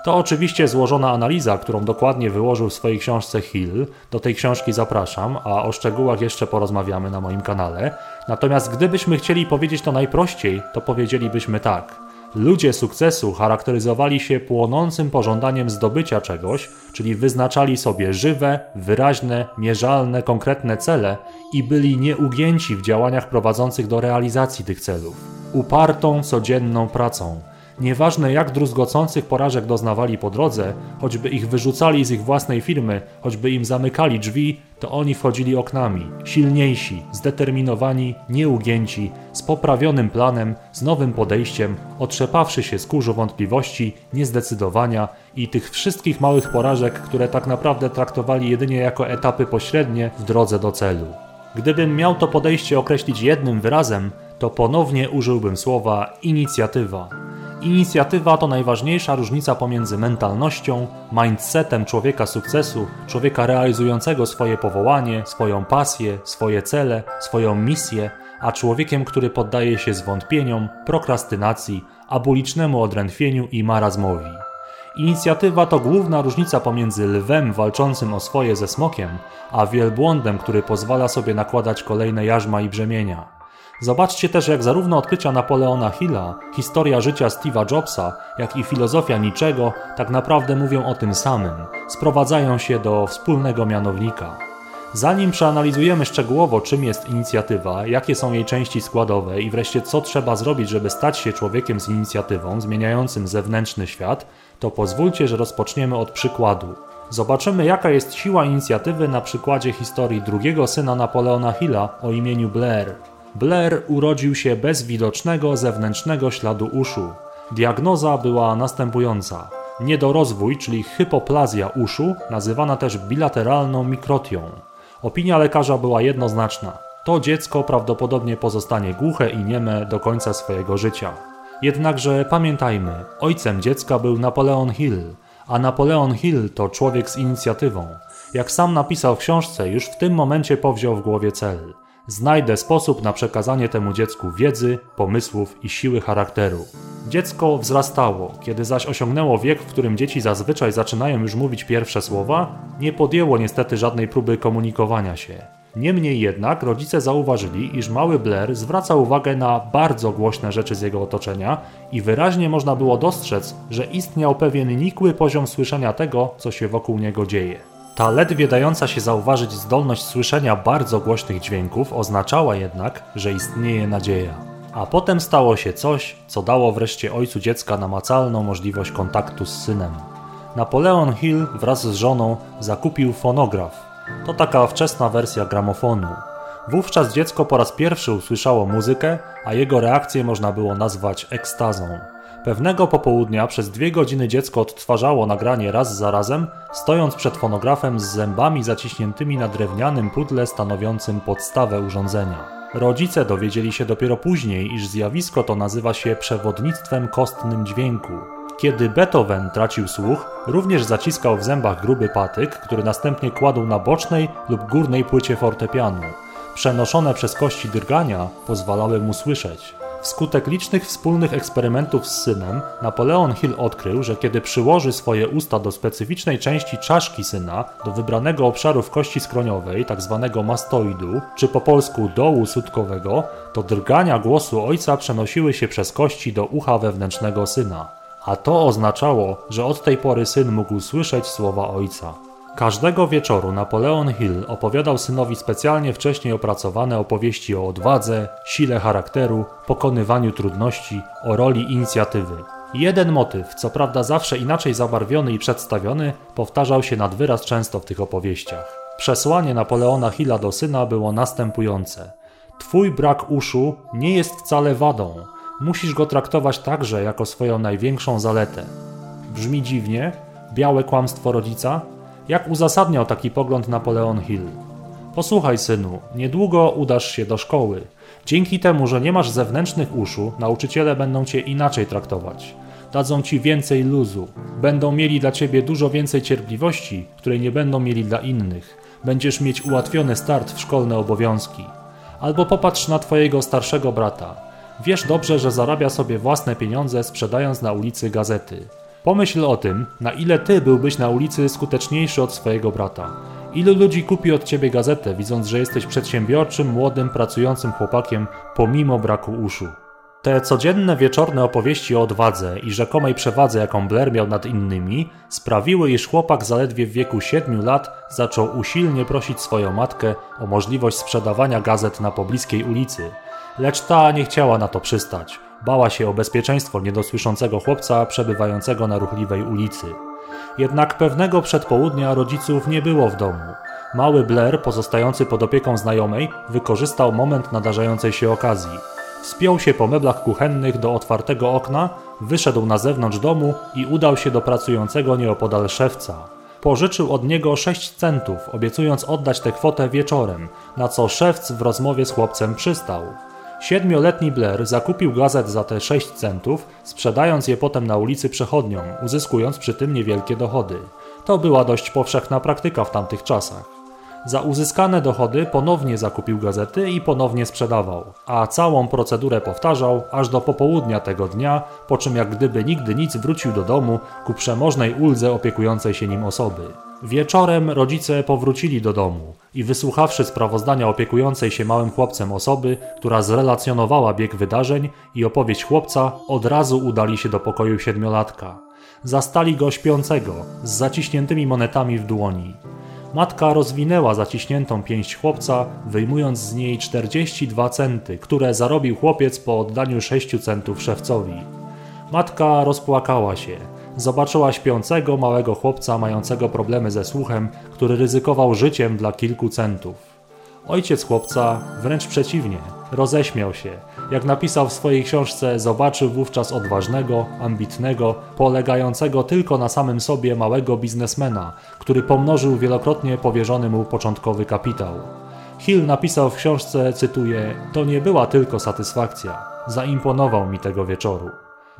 To oczywiście złożona analiza, którą dokładnie wyłożył w swojej książce Hill. Do tej książki zapraszam, a o szczegółach jeszcze porozmawiamy na moim kanale. Natomiast gdybyśmy chcieli powiedzieć to najprościej, to powiedzielibyśmy tak. Ludzie sukcesu charakteryzowali się płonącym pożądaniem zdobycia czegoś, czyli wyznaczali sobie żywe, wyraźne, mierzalne, konkretne cele i byli nieugięci w działaniach prowadzących do realizacji tych celów. Upartą, codzienną pracą, Nieważne jak druzgocących porażek doznawali po drodze, choćby ich wyrzucali z ich własnej firmy, choćby im zamykali drzwi, to oni wchodzili oknami, silniejsi, zdeterminowani, nieugięci, z poprawionym planem, z nowym podejściem, otrzepawszy się z kurzu wątpliwości, niezdecydowania i tych wszystkich małych porażek, które tak naprawdę traktowali jedynie jako etapy pośrednie w drodze do celu. Gdybym miał to podejście określić jednym wyrazem, to ponownie użyłbym słowa inicjatywa. Inicjatywa to najważniejsza różnica pomiędzy mentalnością, mindsetem człowieka sukcesu, człowieka realizującego swoje powołanie, swoją pasję, swoje cele, swoją misję, a człowiekiem, który poddaje się zwątpieniom, prokrastynacji, abulicznemu odrętwieniu i marazmowi. Inicjatywa to główna różnica pomiędzy lwem walczącym o swoje ze smokiem, a wielbłądem, który pozwala sobie nakładać kolejne jarzma i brzemienia. Zobaczcie też, jak zarówno odkrycia Napoleona Hilla, historia życia Steve'a Jobsa, jak i filozofia niczego tak naprawdę mówią o tym samym, sprowadzają się do wspólnego mianownika. Zanim przeanalizujemy szczegółowo, czym jest inicjatywa, jakie są jej części składowe i wreszcie co trzeba zrobić, żeby stać się człowiekiem z inicjatywą, zmieniającym zewnętrzny świat, to pozwólcie, że rozpoczniemy od przykładu. Zobaczymy, jaka jest siła inicjatywy na przykładzie historii drugiego syna Napoleona Hilla o imieniu Blair. Blair urodził się bez widocznego zewnętrznego śladu uszu. Diagnoza była następująca. Niedorozwój, czyli hypoplazja uszu, nazywana też bilateralną mikrotią. Opinia lekarza była jednoznaczna. To dziecko prawdopodobnie pozostanie głuche i nieme do końca swojego życia. Jednakże pamiętajmy, ojcem dziecka był Napoleon Hill, a Napoleon Hill to człowiek z inicjatywą. Jak sam napisał w książce, już w tym momencie powziął w głowie cel – Znajdę sposób na przekazanie temu dziecku wiedzy, pomysłów i siły charakteru. Dziecko wzrastało, kiedy zaś osiągnęło wiek, w którym dzieci zazwyczaj zaczynają już mówić pierwsze słowa, nie podjęło niestety żadnej próby komunikowania się. Niemniej jednak rodzice zauważyli, iż mały Blair zwraca uwagę na bardzo głośne rzeczy z jego otoczenia i wyraźnie można było dostrzec, że istniał pewien nikły poziom słyszenia tego, co się wokół niego dzieje. Ta ledwie dająca się zauważyć zdolność słyszenia bardzo głośnych dźwięków oznaczała jednak, że istnieje nadzieja. A potem stało się coś, co dało wreszcie ojcu dziecka namacalną możliwość kontaktu z synem. Napoleon Hill wraz z żoną zakupił fonograf. To taka wczesna wersja gramofonu. Wówczas dziecko po raz pierwszy usłyszało muzykę, a jego reakcję można było nazwać ekstazą. Pewnego popołudnia przez dwie godziny dziecko odtwarzało nagranie raz za razem, stojąc przed fonografem z zębami zaciśniętymi na drewnianym pudle stanowiącym podstawę urządzenia. Rodzice dowiedzieli się dopiero później, iż zjawisko to nazywa się przewodnictwem kostnym dźwięku. Kiedy Beethoven tracił słuch, również zaciskał w zębach gruby patyk, który następnie kładł na bocznej lub górnej płycie fortepianu. Przenoszone przez kości drgania pozwalały mu słyszeć. Wskutek licznych wspólnych eksperymentów z synem, Napoleon Hill odkrył, że kiedy przyłoży swoje usta do specyficznej części czaszki syna, do wybranego obszaru w kości skroniowej, tzw. Tak mastoidu, czy po polsku dołu sutkowego, to drgania głosu ojca przenosiły się przez kości do ucha wewnętrznego syna. A to oznaczało, że od tej pory syn mógł słyszeć słowa ojca. Każdego wieczoru Napoleon Hill opowiadał synowi specjalnie wcześniej opracowane opowieści o odwadze, sile charakteru, pokonywaniu trudności, o roli inicjatywy. Jeden motyw, co prawda zawsze inaczej zabarwiony i przedstawiony, powtarzał się nad wyraz często w tych opowieściach. Przesłanie Napoleona Hilla do syna było następujące: Twój brak uszu nie jest wcale wadą. Musisz go traktować także jako swoją największą zaletę. Brzmi dziwnie? Białe kłamstwo rodzica? Jak uzasadniał taki pogląd Napoleon Hill? Posłuchaj, synu, niedługo udasz się do szkoły. Dzięki temu, że nie masz zewnętrznych uszu, nauczyciele będą cię inaczej traktować. Dadzą ci więcej luzu, będą mieli dla ciebie dużo więcej cierpliwości, której nie będą mieli dla innych. Będziesz mieć ułatwiony start w szkolne obowiązki. Albo popatrz na twojego starszego brata. Wiesz dobrze, że zarabia sobie własne pieniądze sprzedając na ulicy gazety. Pomyśl o tym, na ile ty byłbyś na ulicy skuteczniejszy od swojego brata. Ilu ludzi kupi od ciebie gazetę, widząc, że jesteś przedsiębiorczym, młodym, pracującym chłopakiem, pomimo braku uszu? Te codzienne wieczorne opowieści o odwadze i rzekomej przewadze, jaką Blair miał nad innymi, sprawiły, iż chłopak zaledwie w wieku 7 lat zaczął usilnie prosić swoją matkę o możliwość sprzedawania gazet na pobliskiej ulicy. Lecz ta nie chciała na to przystać. Bała się o bezpieczeństwo niedosłyszącego chłopca przebywającego na ruchliwej ulicy. Jednak pewnego przedpołudnia rodziców nie było w domu. Mały Blair, pozostający pod opieką znajomej, wykorzystał moment nadarzającej się okazji. Wspiął się po meblach kuchennych do otwartego okna, wyszedł na zewnątrz domu i udał się do pracującego nieopodal szewca. Pożyczył od niego sześć centów, obiecując oddać tę kwotę wieczorem, na co szewc w rozmowie z chłopcem przystał. Siedmioletni Blair zakupił gazet za te 6 centów, sprzedając je potem na ulicy przechodniom, uzyskując przy tym niewielkie dochody. To była dość powszechna praktyka w tamtych czasach. Za uzyskane dochody ponownie zakupił gazety i ponownie sprzedawał, a całą procedurę powtarzał aż do popołudnia tego dnia, po czym jak gdyby nigdy nic wrócił do domu ku przemożnej uldze opiekującej się nim osoby. Wieczorem rodzice powrócili do domu i wysłuchawszy sprawozdania opiekującej się małym chłopcem osoby, która zrelacjonowała bieg wydarzeń i opowieść chłopca, od razu udali się do pokoju siedmiolatka. Zastali go śpiącego, z zaciśniętymi monetami w dłoni. Matka rozwinęła zaciśniętą pięść chłopca, wyjmując z niej 42 centy, które zarobił chłopiec po oddaniu 6 centów szewcowi. Matka rozpłakała się zobaczyła śpiącego małego chłopca mającego problemy ze słuchem, który ryzykował życiem dla kilku centów. Ojciec chłopca, wręcz przeciwnie, roześmiał się. Jak napisał w swojej książce, zobaczył wówczas odważnego, ambitnego, polegającego tylko na samym sobie małego biznesmena, który pomnożył wielokrotnie powierzony mu początkowy kapitał. Hill napisał w książce, cytuję: To nie była tylko satysfakcja, zaimponował mi tego wieczoru.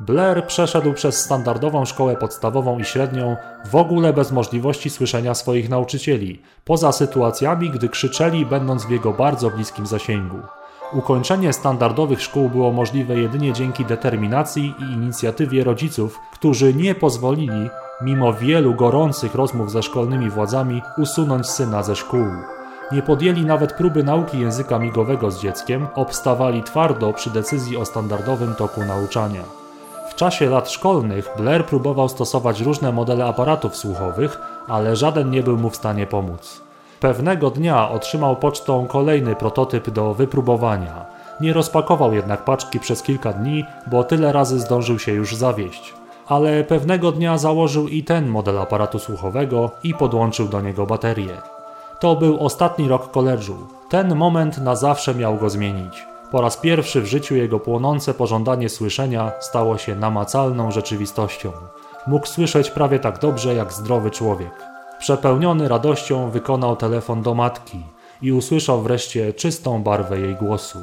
Blair przeszedł przez standardową szkołę podstawową i średnią w ogóle bez możliwości słyszenia swoich nauczycieli, poza sytuacjami, gdy krzyczeli, będąc w jego bardzo bliskim zasięgu. Ukończenie standardowych szkół było możliwe jedynie dzięki determinacji i inicjatywie rodziców, którzy nie pozwolili, mimo wielu gorących rozmów ze szkolnymi władzami, usunąć syna ze szkół. Nie podjęli nawet próby nauki języka migowego z dzieckiem, obstawali twardo przy decyzji o standardowym toku nauczania. Czasie lat szkolnych Blair próbował stosować różne modele aparatów słuchowych, ale żaden nie był mu w stanie pomóc. Pewnego dnia otrzymał pocztą kolejny prototyp do wypróbowania. Nie rozpakował jednak paczki przez kilka dni, bo tyle razy zdążył się już zawieść. Ale pewnego dnia założył i ten model aparatu słuchowego i podłączył do niego baterię. To był ostatni rok koledżu. Ten moment na zawsze miał go zmienić. Po raz pierwszy w życiu jego płonące pożądanie słyszenia stało się namacalną rzeczywistością. Mógł słyszeć prawie tak dobrze jak zdrowy człowiek. Przepełniony radością wykonał telefon do matki i usłyszał wreszcie czystą barwę jej głosu.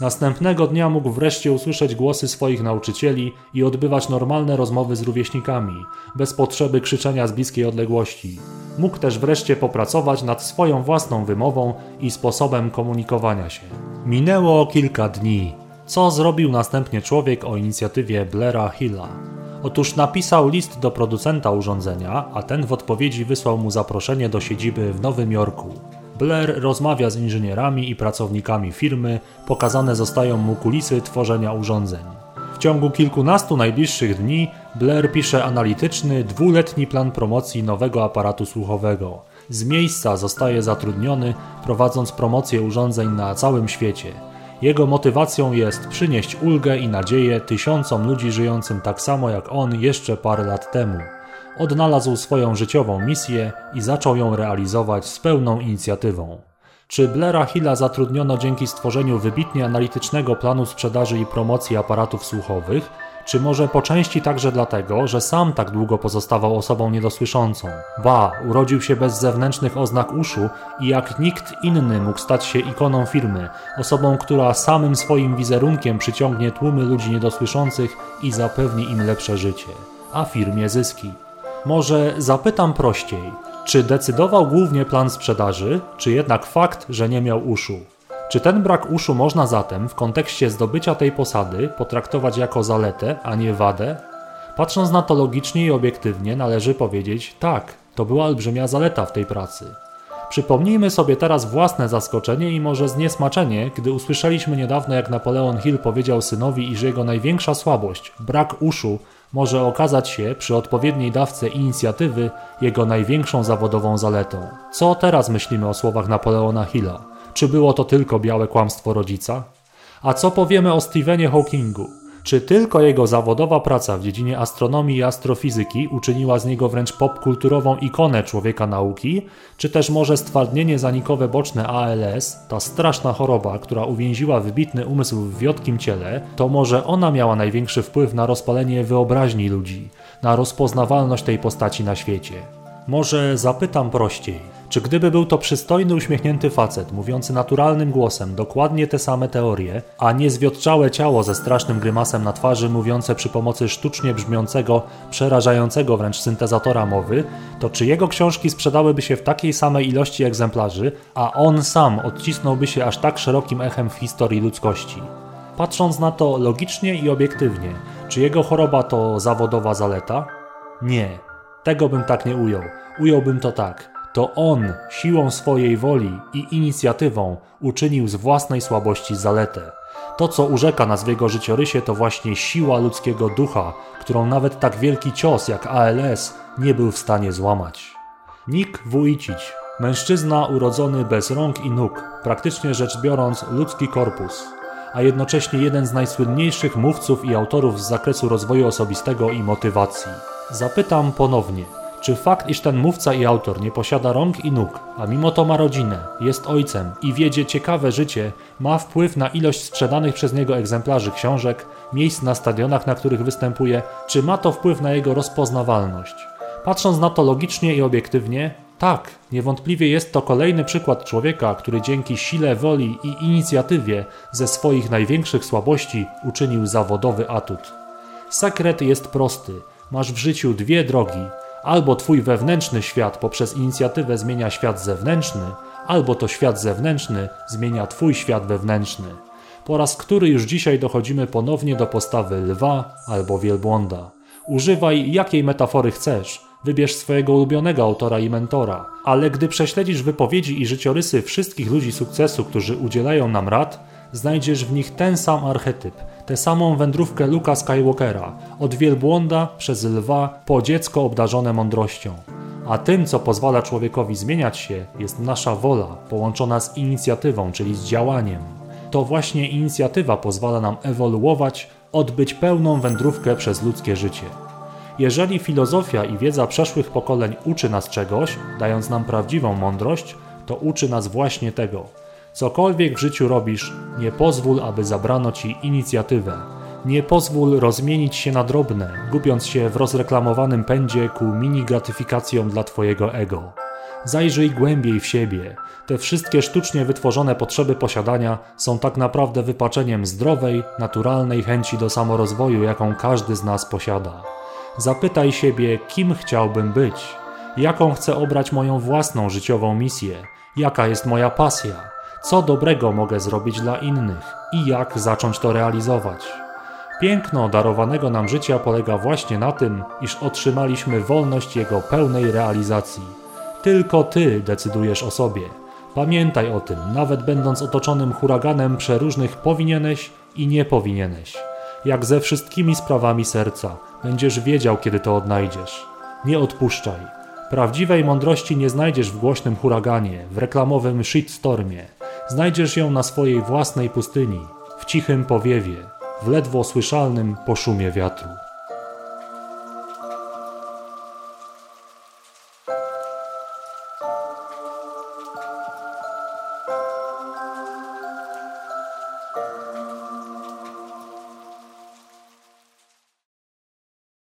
Następnego dnia mógł wreszcie usłyszeć głosy swoich nauczycieli i odbywać normalne rozmowy z rówieśnikami, bez potrzeby krzyczenia z bliskiej odległości. Mógł też wreszcie popracować nad swoją własną wymową i sposobem komunikowania się. Minęło kilka dni. Co zrobił następnie człowiek o inicjatywie Blaira Hilla? Otóż napisał list do producenta urządzenia, a ten w odpowiedzi wysłał mu zaproszenie do siedziby w Nowym Jorku. Blair rozmawia z inżynierami i pracownikami firmy, pokazane zostają mu kulisy tworzenia urządzeń. W ciągu kilkunastu najbliższych dni Blair pisze analityczny, dwuletni plan promocji nowego aparatu słuchowego. Z miejsca zostaje zatrudniony, prowadząc promocję urządzeń na całym świecie. Jego motywacją jest przynieść ulgę i nadzieję tysiącom ludzi żyjącym tak samo jak on jeszcze parę lat temu. Odnalazł swoją życiową misję i zaczął ją realizować z pełną inicjatywą. Czy Blaira Hilla zatrudniono dzięki stworzeniu wybitnie analitycznego planu sprzedaży i promocji aparatów słuchowych, czy może po części także dlatego, że sam tak długo pozostawał osobą niedosłyszącą? Ba, urodził się bez zewnętrznych oznak uszu i jak nikt inny mógł stać się ikoną firmy, osobą, która samym swoim wizerunkiem przyciągnie tłumy ludzi niedosłyszących i zapewni im lepsze życie, a firmie zyski. Może zapytam prościej, czy decydował głównie plan sprzedaży, czy jednak fakt, że nie miał uszu? Czy ten brak uszu można zatem w kontekście zdobycia tej posady potraktować jako zaletę, a nie wadę? Patrząc na to logicznie i obiektywnie, należy powiedzieć tak, to była olbrzymia zaleta w tej pracy. Przypomnijmy sobie teraz własne zaskoczenie i może zniesmaczenie, gdy usłyszeliśmy niedawno, jak Napoleon Hill powiedział synowi, iż jego największa słabość, brak uszu, może okazać się przy odpowiedniej dawce inicjatywy jego największą zawodową zaletą. Co teraz myślimy o słowach Napoleona Hilla? Czy było to tylko białe kłamstwo rodzica? A co powiemy o Stephenie Hawkingu? Czy tylko jego zawodowa praca w dziedzinie astronomii i astrofizyki uczyniła z niego wręcz popkulturową ikonę człowieka nauki, czy też może stwardnienie zanikowe boczne ALS, ta straszna choroba, która uwięziła wybitny umysł w wiotkim ciele, to może ona miała największy wpływ na rozpalenie wyobraźni ludzi, na rozpoznawalność tej postaci na świecie? Może zapytam prościej. Czy gdyby był to przystojny, uśmiechnięty facet, mówiący naturalnym głosem dokładnie te same teorie, a nie zwiotczałe ciało ze strasznym grymasem na twarzy, mówiące przy pomocy sztucznie brzmiącego, przerażającego wręcz syntezatora mowy, to czy jego książki sprzedałyby się w takiej samej ilości egzemplarzy, a on sam odcisnąłby się aż tak szerokim echem w historii ludzkości? Patrząc na to logicznie i obiektywnie, czy jego choroba to zawodowa zaleta? Nie, tego bym tak nie ujął. Ująłbym to tak. To on siłą swojej woli i inicjatywą uczynił z własnej słabości zaletę. To, co urzeka nas w jego życiorysie, to właśnie siła ludzkiego ducha, którą nawet tak wielki cios jak ALS nie był w stanie złamać. Nick Vujicic, mężczyzna urodzony bez rąk i nóg, praktycznie rzecz biorąc ludzki korpus, a jednocześnie jeden z najsłynniejszych mówców i autorów z zakresu rozwoju osobistego i motywacji. Zapytam ponownie, czy fakt, iż ten mówca i autor nie posiada rąk i nóg, a mimo to ma rodzinę, jest ojcem i wiedzie ciekawe życie, ma wpływ na ilość sprzedanych przez niego egzemplarzy książek, miejsc na stadionach, na których występuje, czy ma to wpływ na jego rozpoznawalność? Patrząc na to logicznie i obiektywnie, tak, niewątpliwie jest to kolejny przykład człowieka, który dzięki sile woli i inicjatywie ze swoich największych słabości uczynił zawodowy atut. Sekret jest prosty. Masz w życiu dwie drogi Albo twój wewnętrzny świat poprzez inicjatywę zmienia świat zewnętrzny, albo to świat zewnętrzny zmienia twój świat wewnętrzny. Po raz który już dzisiaj dochodzimy ponownie do postawy lwa albo wielbłąda. Używaj jakiej metafory chcesz, wybierz swojego ulubionego autora i mentora, ale gdy prześledzisz wypowiedzi i życiorysy wszystkich ludzi sukcesu, którzy udzielają nam rad, znajdziesz w nich ten sam archetyp, tę samą wędrówkę Luka Skywalkera, od wielbłąda przez lwa po dziecko obdarzone mądrością. A tym, co pozwala człowiekowi zmieniać się, jest nasza wola, połączona z inicjatywą, czyli z działaniem. To właśnie inicjatywa pozwala nam ewoluować, odbyć pełną wędrówkę przez ludzkie życie. Jeżeli filozofia i wiedza przeszłych pokoleń uczy nas czegoś, dając nam prawdziwą mądrość, to uczy nas właśnie tego Cokolwiek w życiu robisz, nie pozwól, aby zabrano ci inicjatywę. Nie pozwól rozmienić się na drobne, gubiąc się w rozreklamowanym pędzie ku mini gratyfikacjom dla twojego ego. Zajrzyj głębiej w siebie. Te wszystkie sztucznie wytworzone potrzeby posiadania są tak naprawdę wypaczeniem zdrowej, naturalnej chęci do samorozwoju, jaką każdy z nas posiada. Zapytaj siebie, kim chciałbym być, jaką chcę obrać moją własną życiową misję, jaka jest moja pasja Co dobrego mogę zrobić dla innych i jak zacząć to realizować? Piękno darowanego nam życia polega właśnie na tym, iż otrzymaliśmy wolność jego pełnej realizacji. Tylko ty decydujesz o sobie. Pamiętaj o tym, nawet będąc otoczonym huraganem przeróżnych powinieneś i nie powinieneś. Jak ze wszystkimi sprawami serca, będziesz wiedział, kiedy to odnajdziesz. Nie odpuszczaj. Prawdziwej mądrości nie znajdziesz w głośnym huraganie, w reklamowym shitstormie. Znajdziesz ją na swojej własnej pustyni, w cichym powiewie, w ledwo słyszalnym poszumie wiatru.